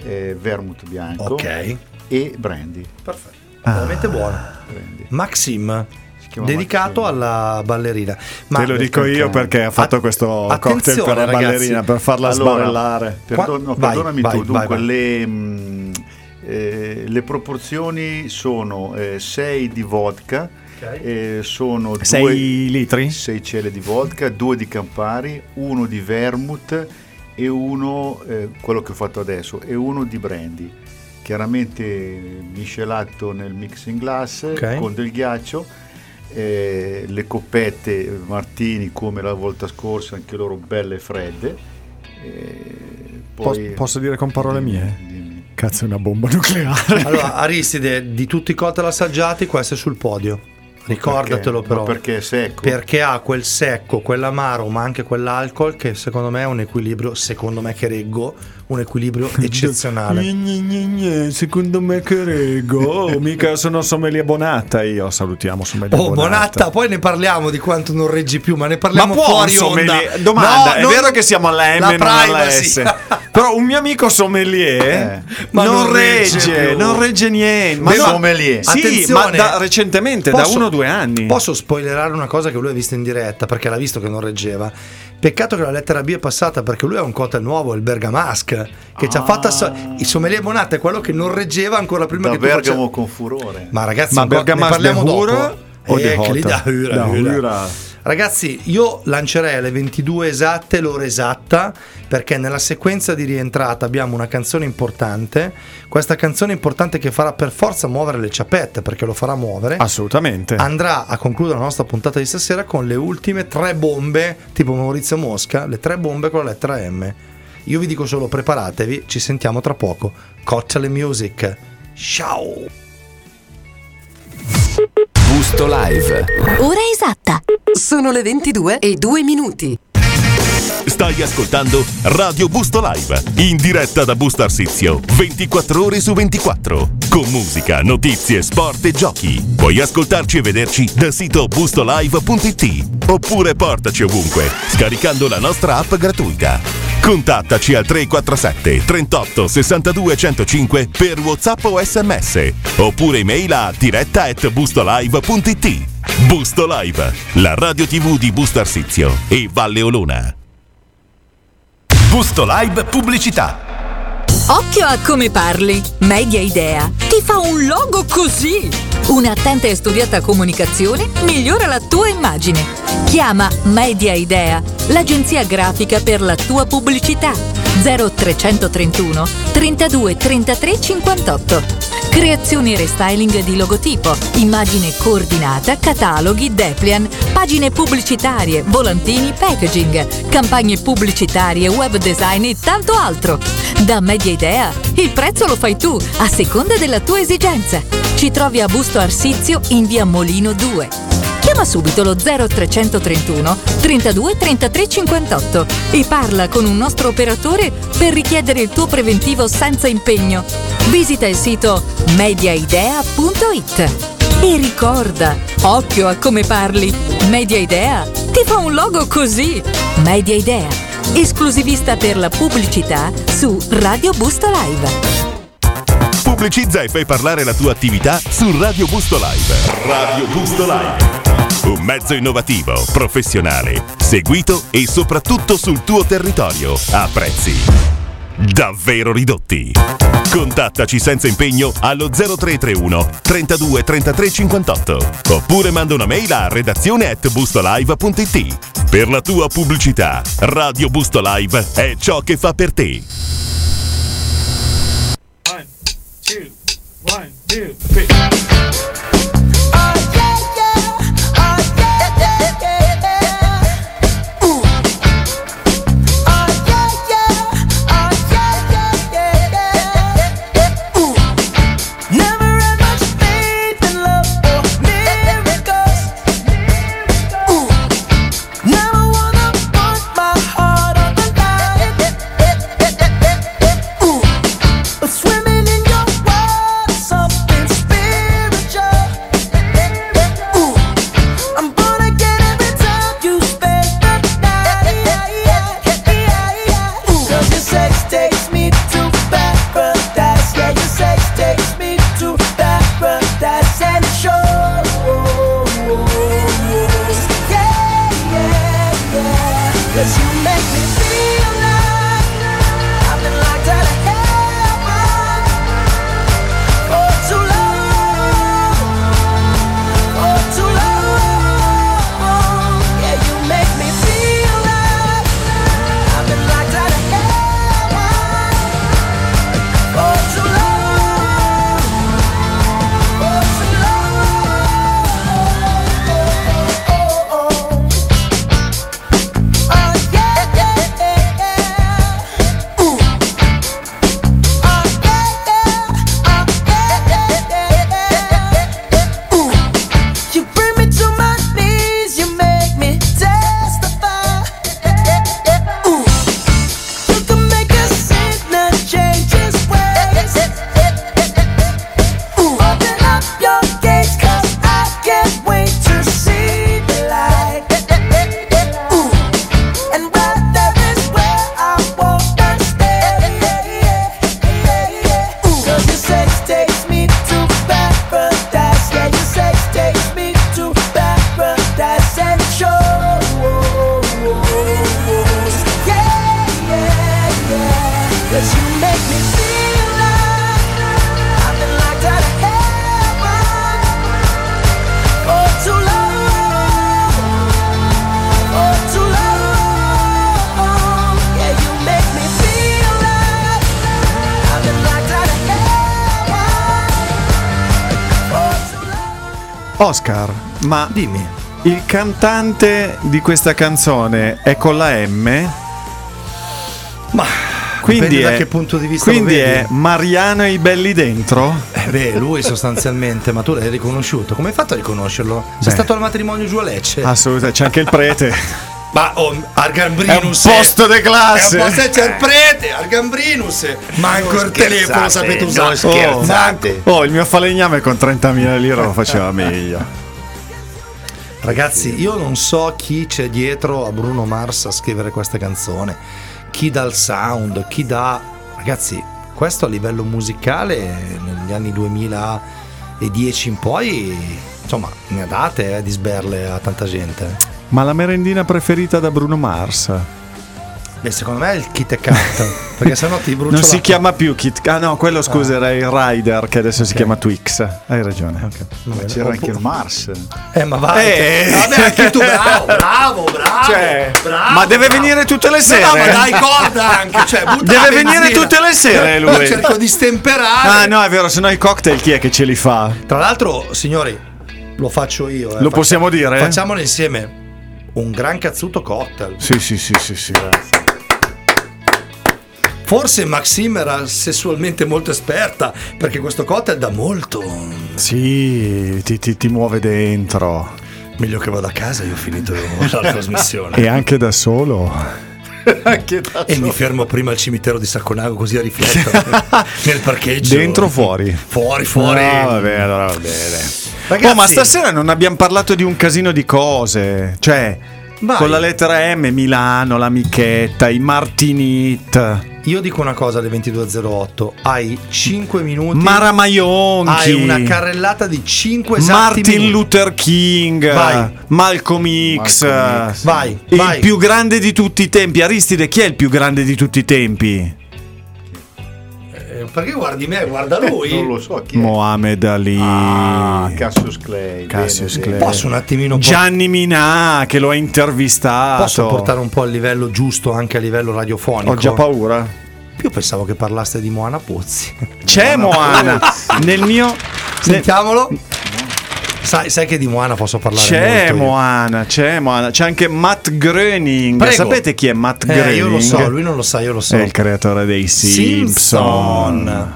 eh, vermouth bianco Ok. e brandy. Perfetto. Ah. Veramente buono. brandy. Maxim. Dedicato Maxim. alla ballerina. Ma Te lo dico io perché ha fatto Att- questo cocktail per la ragazzi. ballerina, per farla Allora, sbarellare. Perdon- no, perdonami vai, tu, vai, dunque vai. Le, mm, eh, le proporzioni sono 6 di vodka, eh, sono 6 due- litri? 6 celle di vodka, 2 di Campari, uno di vermouth e uno, eh, quello che ho fatto adesso, e uno di brandy. Chiaramente miscelato nel mixing glass Ok. con del ghiaccio, eh, le coppette Martini come la volta scorsa, anche loro belle fredde. eh, poi- posso dire con parole mie? Cazzo, è una bomba nucleare. Allora, Aristide, di tutti i cocktail assaggiati, questo è sul podio. Ricordatelo Perché? però. Ma perché è secco? Perché ha quel secco, quell'amaro, ma anche quell'alcol che secondo me è un equilibrio, secondo me che reggo, un equilibrio eccezionale. Secondo me che reggo. Oh, mica sono sommelier Bonata io. Salutiamo sommelier Oh, Bonatta, poi ne parliamo di quanto non reggi più, ma ne Ma parliamo può un fuori onda. sommelier? Domanda, No, è non- vero che siamo alla M la non alla. S. Però un mio amico sommelier Eh, ma non, non regge regge, più. non regge niente. Ma no, sommelier. Sì, Attenzione. ma da- recentemente, da Posso- uno o due anni. Posso spoilerare una cosa che lui ha visto in diretta perché l'ha visto che non reggeva. Peccato che la lettera B è passata perché lui ha un cocktail nuovo, il Bergamasque, che ci ha fatto asso- il sommelier Bonatta è quello che non reggeva ancora prima da che tu faccia- Bergamo con furore. Ma ragazzi, Ma Bergamasque parliamo dopo. Hura o Eh, da Hura, Da Hura. Hura. Ragazzi, io lancerei alle 22 esatte l'ora esatta perché nella sequenza di rientrata abbiamo una canzone importante. Questa canzone importante che farà per forza muovere le ciapette perché lo farà muovere. Assolutamente. Andrà a concludere la nostra puntata di stasera con le ultime tre bombe, tipo Maurizio Mosca, le tre bombe con la lettera M. Io vi dico solo preparatevi, ci sentiamo tra poco. Cocktail Music. Ciao! Busto Live. Ora esatta. Sono le 22 e 2 minuti. Stai ascoltando Radio Busto Live, in diretta da Busto Arsizio, 24 ore su 24, con musica, notizie, sport e giochi. Puoi ascoltarci e vederci dal sito bustolive.it oppure portaci ovunque, scaricando la nostra app gratuita. Contattaci al 347 38 62 105 per WhatsApp o SMS, oppure email a diretta at bustolive.it. Busto Live, la radio tv di Busto Arsizio e Valle Olona. Busto Live Pubblicità. Occhio a come parli. Media Idea ti fa un logo così. Un'attenta e studiata comunicazione migliora la tua immagine. Chiama Media Idea, l'agenzia grafica per la tua pubblicità. 0331 32 33 58. Creazione e restyling di logotipo, immagine coordinata, cataloghi, deplian, pagine pubblicitarie, volantini, packaging, campagne pubblicitarie, web design e tanto altro. Da Media Idea, il prezzo lo fai tu, a seconda della tua esigenza. Ci trovi a Busto Arsizio in via Molino 2. Chiama subito lo 0331 32 33 58 e parla con un nostro operatore per richiedere il tuo preventivo senza impegno. Visita il sito mediaidea.it. E ricorda, occhio a come parli. Media Idea ti fa un logo così. Media Idea, esclusivista per la pubblicità su Radio Busto Live. Pubblicizza e fai parlare la tua attività su Radio Busto Live. Radio Busto Live. Un mezzo innovativo, professionale, seguito e soprattutto sul tuo territorio a prezzi davvero ridotti. Contattaci senza impegno allo 0331 32 33 58 oppure manda una mail a redazione at bustolive.it. Per la tua pubblicità, Radio Busto Live è ciò che fa per te. two, one, two, dimmi. Il cantante di questa canzone è con la M? Ma quindi dipende da è, che punto di vista quindi lo vedi. è Mariano e i belli dentro? Eh beh, lui sostanzialmente, ma tu l'hai riconosciuto. Come hai fatto a riconoscerlo? Sei Beh. stato al matrimonio giù a Lecce? Assolutamente, c'è anche il prete. Ma oh, Argambrinus È un posto di classe. È un posto c'è il prete, Argambrinus. Manco il telefono sapete usare. Oh, oh, il mio falegname con 30.000 lire lo faceva meglio. Ragazzi, io non so chi c'è dietro a Bruno Mars a scrivere questa canzone, chi dà il sound, chi dà... Ragazzi, questo a livello musicale negli anni 2010 in poi, insomma, ne date eh, di sberle a tanta gente. Ma la merendina preferita da Bruno Mars? Beh, secondo me è il Kit Kat, perché sennò ti brucio Non si chiama più Kit Ah no, quello scusa era il Rider che adesso si chiama Twix. Hai ragione. Ma c'era anche il Mars. Eh, ma vai. Eh. Vabbè, anche tu, bravo, bravo, bravo. Cioè, bravo, ma deve bravo. venire tutte le sere? No, ma dai corda anche. Cioè, Deve venire tutte le sere lui. Io cerco di stemperare. Ah no, è vero, se no i cocktail chi è che ce li fa? Tra l'altro, signori, lo faccio io. eh. Lo possiamo dire? Facciamolo insieme. Un gran cazzuto cocktail. Sì, sì, sì, sì, sì. Forse Maxim era sessualmente molto esperta, perché questo cocktail dà molto. Sì, ti, ti- ti muove dentro. Meglio che vada a casa, io ho finito la trasmissione. E anche da solo. Anche da E mi fermo prima al cimitero di Sacconago così a riflettere nel parcheggio. Dentro o fuori? Fuori, fuori. Ah, va bene, allora va bene. Ragazzi, Oh, ma stasera non abbiamo parlato di un casino di cose. Cioè, Vai. con la lettera M, Milano, la Michetta, i Martinit, Io dico una cosa alle 22.08. Hai 5 minuti. Mara Maionchi, Hai una carrellata di 5 esatti Martin minuti. Luther King, Vai. Malcolm X, Malcolm X. Vai, il vai. più grande di tutti i tempi. Aristide, chi è il più grande di tutti i tempi? Eh, Perché guardi me, guarda lui. Non lo so chi è. Mohamed Ali. Ah, Cassius Clay. Cassius bene, Clay. bene. Posso un attimino po- Gianni Minà che lo ha intervistato. Posso portare un po' al livello giusto anche a livello radiofonico? Ho già paura. Io pensavo che parlaste di Moana Pozzi. C'è Moana nel mio Sentiamolo. Sai, sai che di Moana posso parlare C'è. Moana, c'è Moana, c'è anche Matt Groening. Prego. Sapete chi è Matt Eh, Groening? io lo so, lui non lo sa, io lo so. È il creatore dei Simpson. Simpson.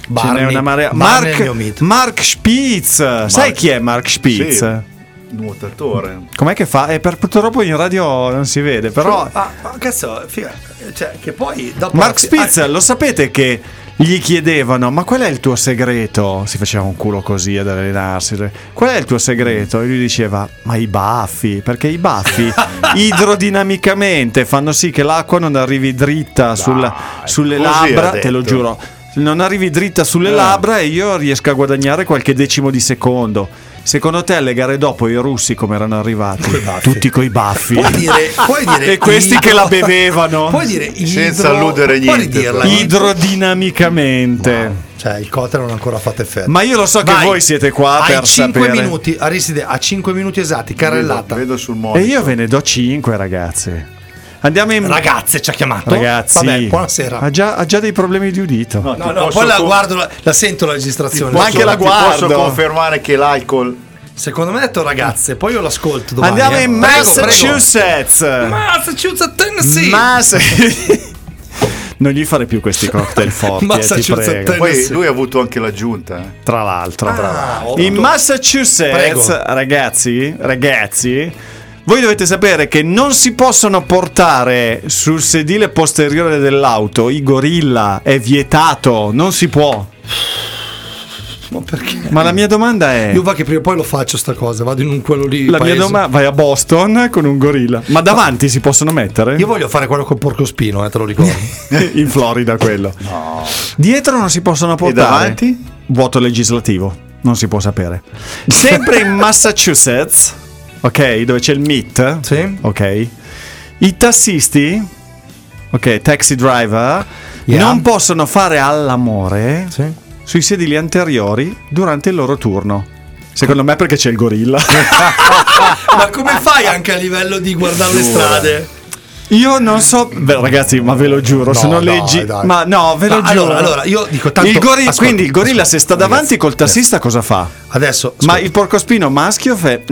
Ce Barney- n'è una marea. Barney è il mio Mark. Mark Spitz. Sai chi è Mark Spitz? Sì. Nuotatore. Com'è che fa? Eh, per, purtroppo in radio non si vede, però Ah, ma cazzo, figa, cioè, che poi dopo Mark ah, Spitz, lo sapete che gli chiedevano ma qual è il tuo segreto? Si faceva un culo così ad allenarsi. Qual è il tuo segreto? E lui diceva ma i baffi, perché i baffi idrodinamicamente fanno sì che l'acqua non arrivi dritta sul- sulle labbra, te lo giuro. Non arrivi dritta sulle Eh. labbra e io riesco a guadagnare qualche decimo di secondo. Secondo te alle gare dopo i russi come erano arrivati? Tutti coi baffi. Puoi dire, puoi dire e questi idro- che la bevevano. Puoi dire idro- Senza alludere niente, però. idrodinamicamente. Cioè, il cote non ha ancora fatto effetto. Ma io lo so che Vai. voi siete qua Hai per 5 sapere. minuti, Aristide, a 5 minuti esatti, carrellata. Vedo, vedo sul E monitor. io ve ne do 5, ragazzi. Andiamo in. Ragazze ci ha chiamato. Ragazzi, Vabbè, buonasera. Ha già, ha già dei problemi di udito. No, No, no, posso poi la con- guardo, la, la sento la registrazione. Ma anche la guardo. Posso confermare che l'alcol Secondo me ha detto ragazze, poi io l'ascolto domani. Andiamo eh. in Prego, prego. Massachusetts. Massachusetts, Tennessee. Mass- non gli fare più questi cocktail forti, eh, ti Massachusetts, prego. Poi lui ha avuto anche l'aggiunta. eh. Tra l'altro. Ah, ho In avuto- Massachusetts, Prego. ragazzi, ragazzi, voi dovete sapere che non si possono portare sul sedile posteriore dell'auto i gorilla, è vietato, non si può. Ma perché? Ma la mia domanda è Io va che prima o poi lo faccio sta cosa, vado in un quello lì. la mia paese. domanda vai a Boston con un gorilla. Ma davanti si possono mettere? Io voglio fare quello col porcospino, eh, te lo ricordo. in Florida quello. Dietro non si possono portare. davanti? Vuoto legislativo, non si può sapere. Sempre in Massachusetts, ok, dove c'è il MIT, Sì. ok. I tassisti, ok, taxi driver, Yeah. non possono fare all'amore Sì. sui sedili anteriori durante il loro turno. Secondo me perché c'è il gorilla. Ma come fai anche a livello di guardare le strade? Io non so, beh, ragazzi, ma ve lo giuro, se No, non dai, leggi, dai. ma no, ve lo No, giuro. allora, allora, io dico tanto- il gorilla, ascolta, quindi il gorilla ascolta, se sta davanti ragazzi, col tassista cosa fa? Adesso, Ma ascolta, il porcospino maschio fe...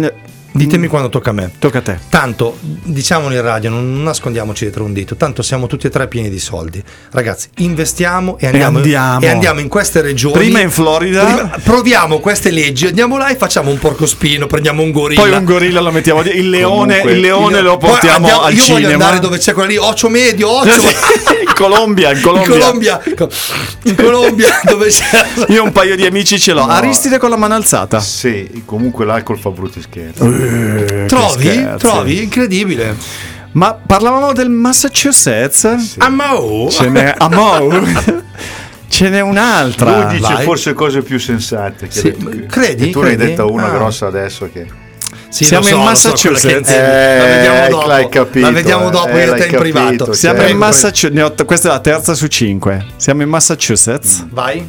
eh, ditemi quando tocca a me. tocca a te. Tanto, diciamolo in radio, non nascondiamoci dietro un dito, tanto siamo tutti e tre pieni di soldi. Ragazzi, investiamo e andiamo, andiamo. e andiamo in queste regioni. Prima in Florida. Prima- proviamo queste leggi, andiamo là e facciamo un porcospino, prendiamo un gorilla. Poi un gorilla lo mettiamo il leone, Comunque, il leone Il- lo portiamo andiamo- al io cinema. voglio andare dove c'è quella lì, Ocio Medio, Ocio. in Colombia, in in Colombia. Colombia, in Colombia dove c'è Io un paio di amici ce l'ho. Aristide con la mano alzata. Sì, comunque l'alcol fa brutti scherzi. Eh, Trovi? Trovi? Incredibile. Ma parlavamo del Massachusetts? Ah, ma oh. Ce n'è a Mo. Ce n'è un'altra. Lui dice vai. forse cose più sensate. Che Sì, detto credi? che tu ne hai detta una Ah. grossa adesso che... Sì, Siamo so, in lo so, Massachusetts. intendi. la Eh, vediamo dopo. l'hai capito, la vediamo dopo eh, io e l'hai te in capito, privato. cioè. Siamo Prego, in. Massachusetts. t- Questa è la terza su cinque. Siamo in Massachusetts. Vai.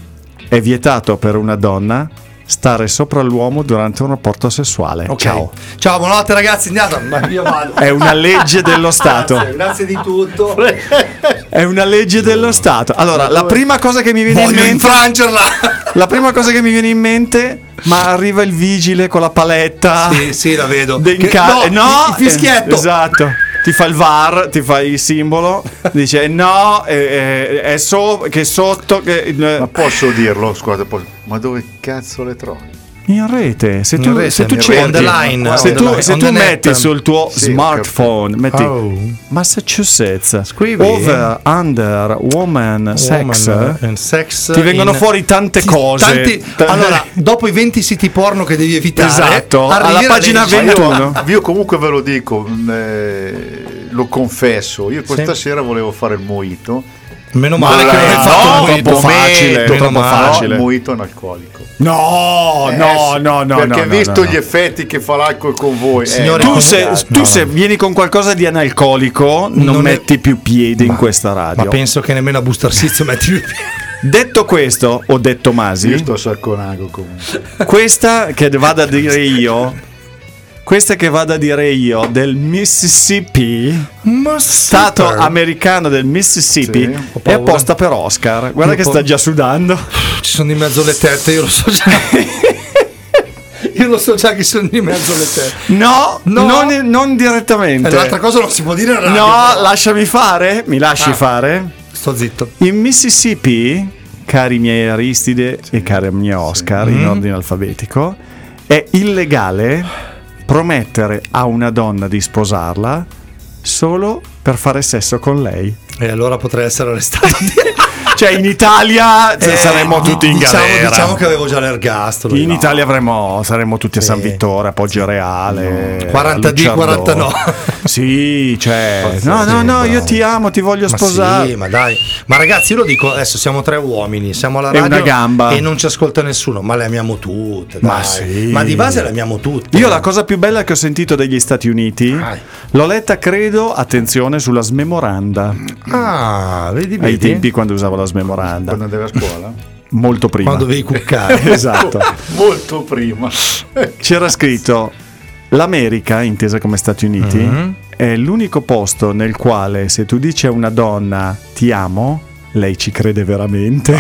È vietato per una donna stare sopra l'uomo durante un rapporto sessuale. Ok. Ciao. Ciao, buonanotte ragazzi, andiamo. Ma io vado. È una legge dello Stato. Grazie, grazie di tutto. È una legge dello Stato. Allora, la prima cosa che mi viene in Voglio mente. infrangerla. La prima cosa che mi viene in mente. Ma arriva il vigile con la paletta. Sì, sì, la vedo. In Che- ca- no, eh, no, il fischietto. eh, esatto. Ti fa il VAR, ti fa il simbolo, dice no, eh, eh, è so- che sotto. Che, eh, Ma posso dirlo? Scusate, posso- ma dove cazzo le trovi? In rete, se tu, rete, se tu cerchi, rete. On the line, se tu, se tu metti net. sul tuo Sì, smartphone, metti Oh. Massachusetts, Scrivi. over, under, woman, sex, Woman sex ti vengono in- fuori tante ti- cose. tanti- allora, dopo i 20 siti porno che devi evitare, Esatto, arrivi alla pagina legge. 21. Io, io comunque ve lo dico, mh, eh, lo confesso, io questa Sì. sera volevo fare il mojito. Meno male Ma che non no, fatto un troppo facile, Meno troppo male. facile. il mojito analcolico. No, Eh, no, no, no. Perché no, visto no, no. gli effetti che fa l'alcol con voi, Signori, eh, Tu, no, se, tu no, se no. vieni con qualcosa di analcolico, non, Non è- metti più piede in questa radio. Ma penso che nemmeno a Booster Sizio metti più Detto questo, ho detto Masi, io sto a Sacconago comunque. questa che vado a dire io, questa che vado a dire io del Mississippi, stato americano del Mississippi, Sì. È apposta per Oscar. Guarda Io che sta già sudando. Ci sono di mezzo le tette, io lo so già. io lo so già che sono di mezzo le tette. No, No. Non, non direttamente. E l'altra cosa non si può dire in radio. No, però. lasciami fare, mi lasci Ah. fare. Sto zitto. In Mississippi, cari miei Aristide e cari miei Oscar, in ordine alfabetico, è illegale promettere a una donna di sposarla solo per fare sesso con lei. E allora potrei essere arrestato. Cioè in Italia Eh, saremmo tutti in diciamo, galera. Diciamo che avevo già l'ergastolo. in no. Italia avremmo, saremmo tutti a San Sì. Vittore, a Poggio Reale, 40 a D, Lucciardò. 40 no. Sì, cioè, Forza, no, no, sì, no, io ti amo, ti voglio Ma sposare. sì, ma dai. Ma ragazzi, io lo dico adesso, siamo tre uomini, siamo alla radio e non ci ascolta nessuno, ma le amiamo tutte, Ma dai. sì. Ma di base le amiamo tutte. Io la cosa più bella che ho sentito degli Stati Uniti Vai. l'ho letta, credo, attenzione, sulla smemoranda. Ah, vedi, Ai vedi? tempi quando usavo la smemoranda. Quando andavi a scuola? Molto prima. Quando dovevi cuccare. esatto. Molto prima. C'era scritto l'America, intesa come Stati Uniti, Mhm. è l'unico posto nel quale se tu dici a una donna ti amo, lei ci crede veramente.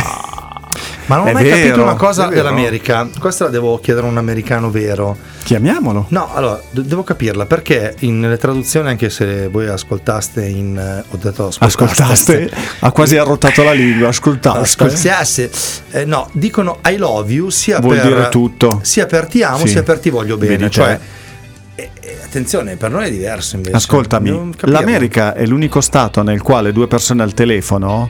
Ma non ho mai capito vero, una cosa dell'America. Questa la devo chiedere a un americano vero. Chiamiamolo. No, allora, de- devo capirla perché in- nelle traduzioni, anche se voi ascoltaste in... eh, ho detto Ascoltaste? Ha quasi arrotato la lingua, ascoltaste. Ascoltaste. Eh, no, dicono I love you sia Vuol per dire tutto. sia per ti amo Sì. sia per ti voglio bene. Vedi te. Cioè, eh, eh, attenzione, per noi è diverso invece. Ascoltami, l'America è l'unico stato nel quale due persone al telefono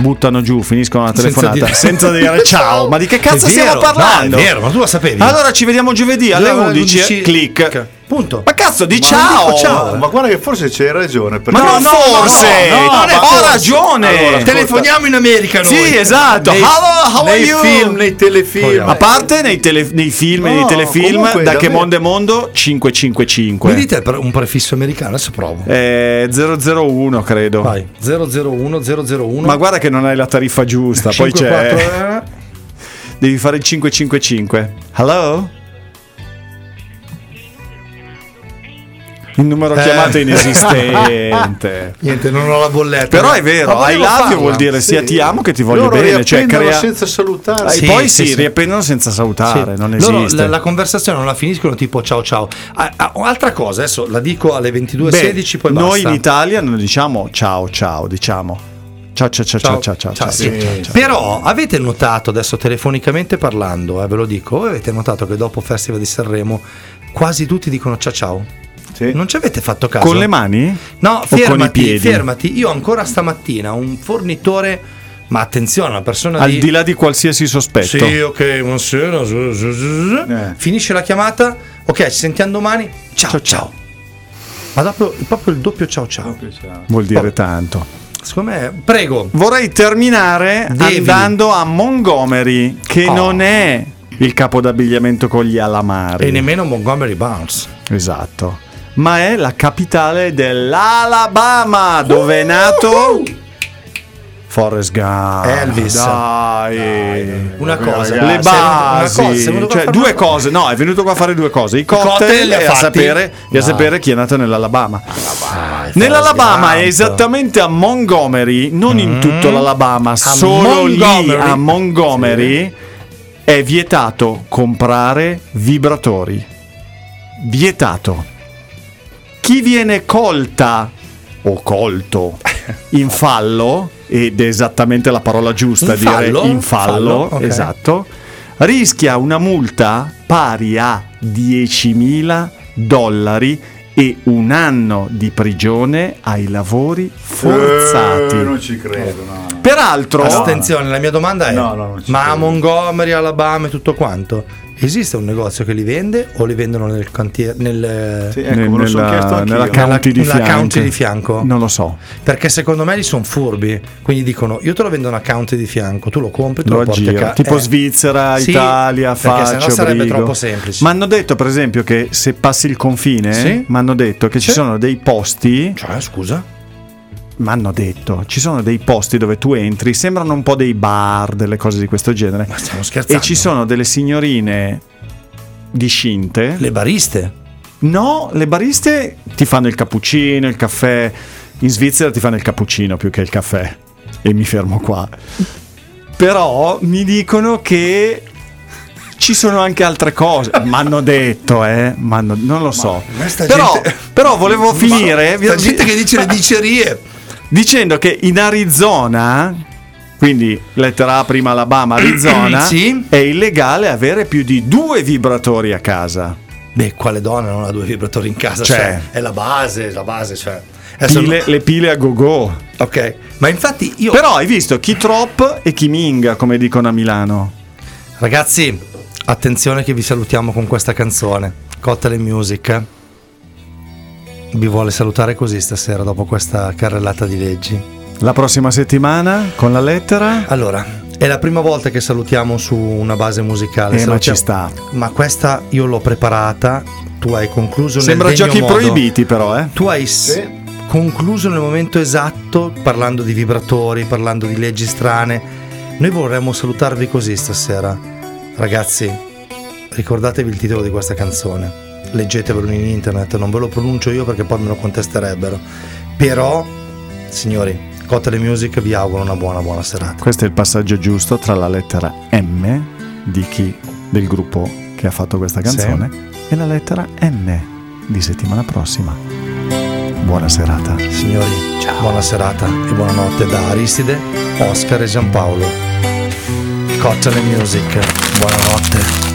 buttano giù, finiscono la Senza telefonata dire- senza dire, ciao. Ma di che cazzo stiamo parlando? no, è vero, ma tu lo sapevi. Allora ci vediamo giovedì alle Allora, 11, 11, click. Punto. Ma cazzo, di Ma ciao! ciao, ma guarda che forse c'hai ragione. Ma non No, forse! no, no, Non è- ma ho ragione! Allora, Telefoniamo in America noi. Sì, esatto. Nei, Hello, how are nei you? film, nei telefilm. A parte nei, tele- nei film e No, nei telefilm, comunque, da che mondo è mondo, 555. Mi dite un prefisso americano, adesso provo. Eh, 001 credo. Vai, 001 001 Ma guarda che non hai la tariffa giusta, poi 54, c'è... eh. Devi fare il 555. Hello? Il numero Eh. chiamato è inesistente. Niente, non ho la bolletta. Però è vero, I love vuol dire sia Sì. ti amo che ti voglio Loro bene, cioè riappendono crea... senza salutare. E Sì, poi sì, si sì. riappendono senza salutare, Sì. non Loro esiste. la, la conversazione non la finiscono tipo ciao ciao. Ah, ah, altra cosa, adesso la dico alle 22.16 Beh, poi noi basta. in Italia non diciamo ciao ciao, diciamo ciao ciao ciao ciao ciao ciao. ciao, sì. ciao, ciao. Però avete notato adesso telefonicamente parlando, eh, ve lo dico, voi avete notato che dopo Festival di Sanremo quasi tutti dicono ciao ciao? Sì. Non ci avete fatto caso? Con le mani? No, O con i fermati, piedi? fermati. Io ancora stamattina un fornitore, ma attenzione, una persona Al di... di là di qualsiasi sospetto. Sì, ok, buonasera. Eh. Finisce la chiamata. Ok, ci sentiamo domani. Ciao, ciao. Ma dopo, proprio il doppio ciao ciao. Vuol dire tanto. Secondo me, prego. Vorrei terminare Devi. andando a Montgomery, che Oh. non è il capo d'abbigliamento con gli alamari. E nemmeno Montgomery Barnes. Esatto. Ma è la capitale dell'Alabama, dove è nato Forrest Gump. Elvis. Dai. Una cosa. Le Sei venuto- una basi, cosa, a cioè due cose. No, è venuto qua a fare due cose: i cocktail, e, a sapere, e a No. sapere chi è nato nell'Alabama. Forrest Nell'Alabama è esattamente a Montgomery, non in tutto l'Alabama, solo lì Montgomery. a Montgomery è vietato comprare vibratori. Vietato. Chi viene colta o colto in fallo, ed è esattamente la parola giusta In dire fallo? in fallo, Fallo, ok. esatto, rischia una multa pari a 10.000 dollari e un anno di prigione ai lavori forzati. Eh, non ci credo, no. Peraltro, Attenzione, la mia domanda è: No, no, non ci ma a credo. Montgomery, Alabama e tutto quanto, esiste un negozio che li vende o li vendono nel cantiere? Nel, Sì, ecco, nel- me lo sono chiesto nella, county di nella fianco. county di fianco? Non lo so. Perché secondo me li sono furbi. Quindi dicono: Io te lo vendo una county di fianco, tu lo compri, tu Lo lo, porti a casa. tipo Svizzera, Sì, Italia, perché sennò faccio sarebbe brigo. troppo semplice. Ma hanno detto, per esempio, che se passi il confine, Sì. mi hanno detto che ci Sì. sono dei posti. Cioè, scusa? Mi hanno detto, ci sono dei posti dove tu entri, sembrano un po' dei bar, delle cose di questo genere. Ma stiamo scherzando. E ci sono delle signorine discinte. Le bariste? No, le bariste ti fanno il cappuccino, il caffè. In Svizzera ti fanno il cappuccino più che il caffè. E mi fermo qua. Però mi dicono che ci sono anche altre cose. Mi hanno detto, eh. m'hanno- non lo so. ma Però, gente- però volevo finire. Sta gente che dice le dicerie. Dicendo che in Arizona, quindi lettera A prima Alabama, Arizona, Sì. è illegale avere più di due vibratori a casa. Beh, quale donna non ha due vibratori in casa? Cioè. Cioè, è la base, la base, cioè. Pile- le pile a go-go. Ok, ma infatti io. Però hai visto chi trop e chi minga, come dicono a Milano. Ragazzi, attenzione che vi salutiamo con questa canzone. Cottele Music vi vuole salutare così stasera dopo questa carrellata di leggi. La prossima settimana con la lettera. Allora, è la prima volta che salutiamo su una base musicale. Eh, ma ci sta. Ma questa io l'ho preparata, tu hai concluso Sembra giochi modo. proibiti, però, eh. Tu hai s- concluso nel momento esatto, parlando di vibratori, parlando di leggi strane. Noi vorremmo salutarvi così stasera. Ragazzi, ricordatevi il titolo di questa canzone. Leggetevelo in internet, non ve lo pronuncio io perché poi me lo contesterebbero. Però, signori, Cotele Music vi auguro una buona buona serata. Questo è il passaggio giusto tra la lettera M di chi del gruppo che ha fatto questa canzone e la lettera N di settimana prossima. Buona serata. Signori, buona serata e buonanotte da Aristide, Oscar e Giampaolo. Cotele Music, buonanotte.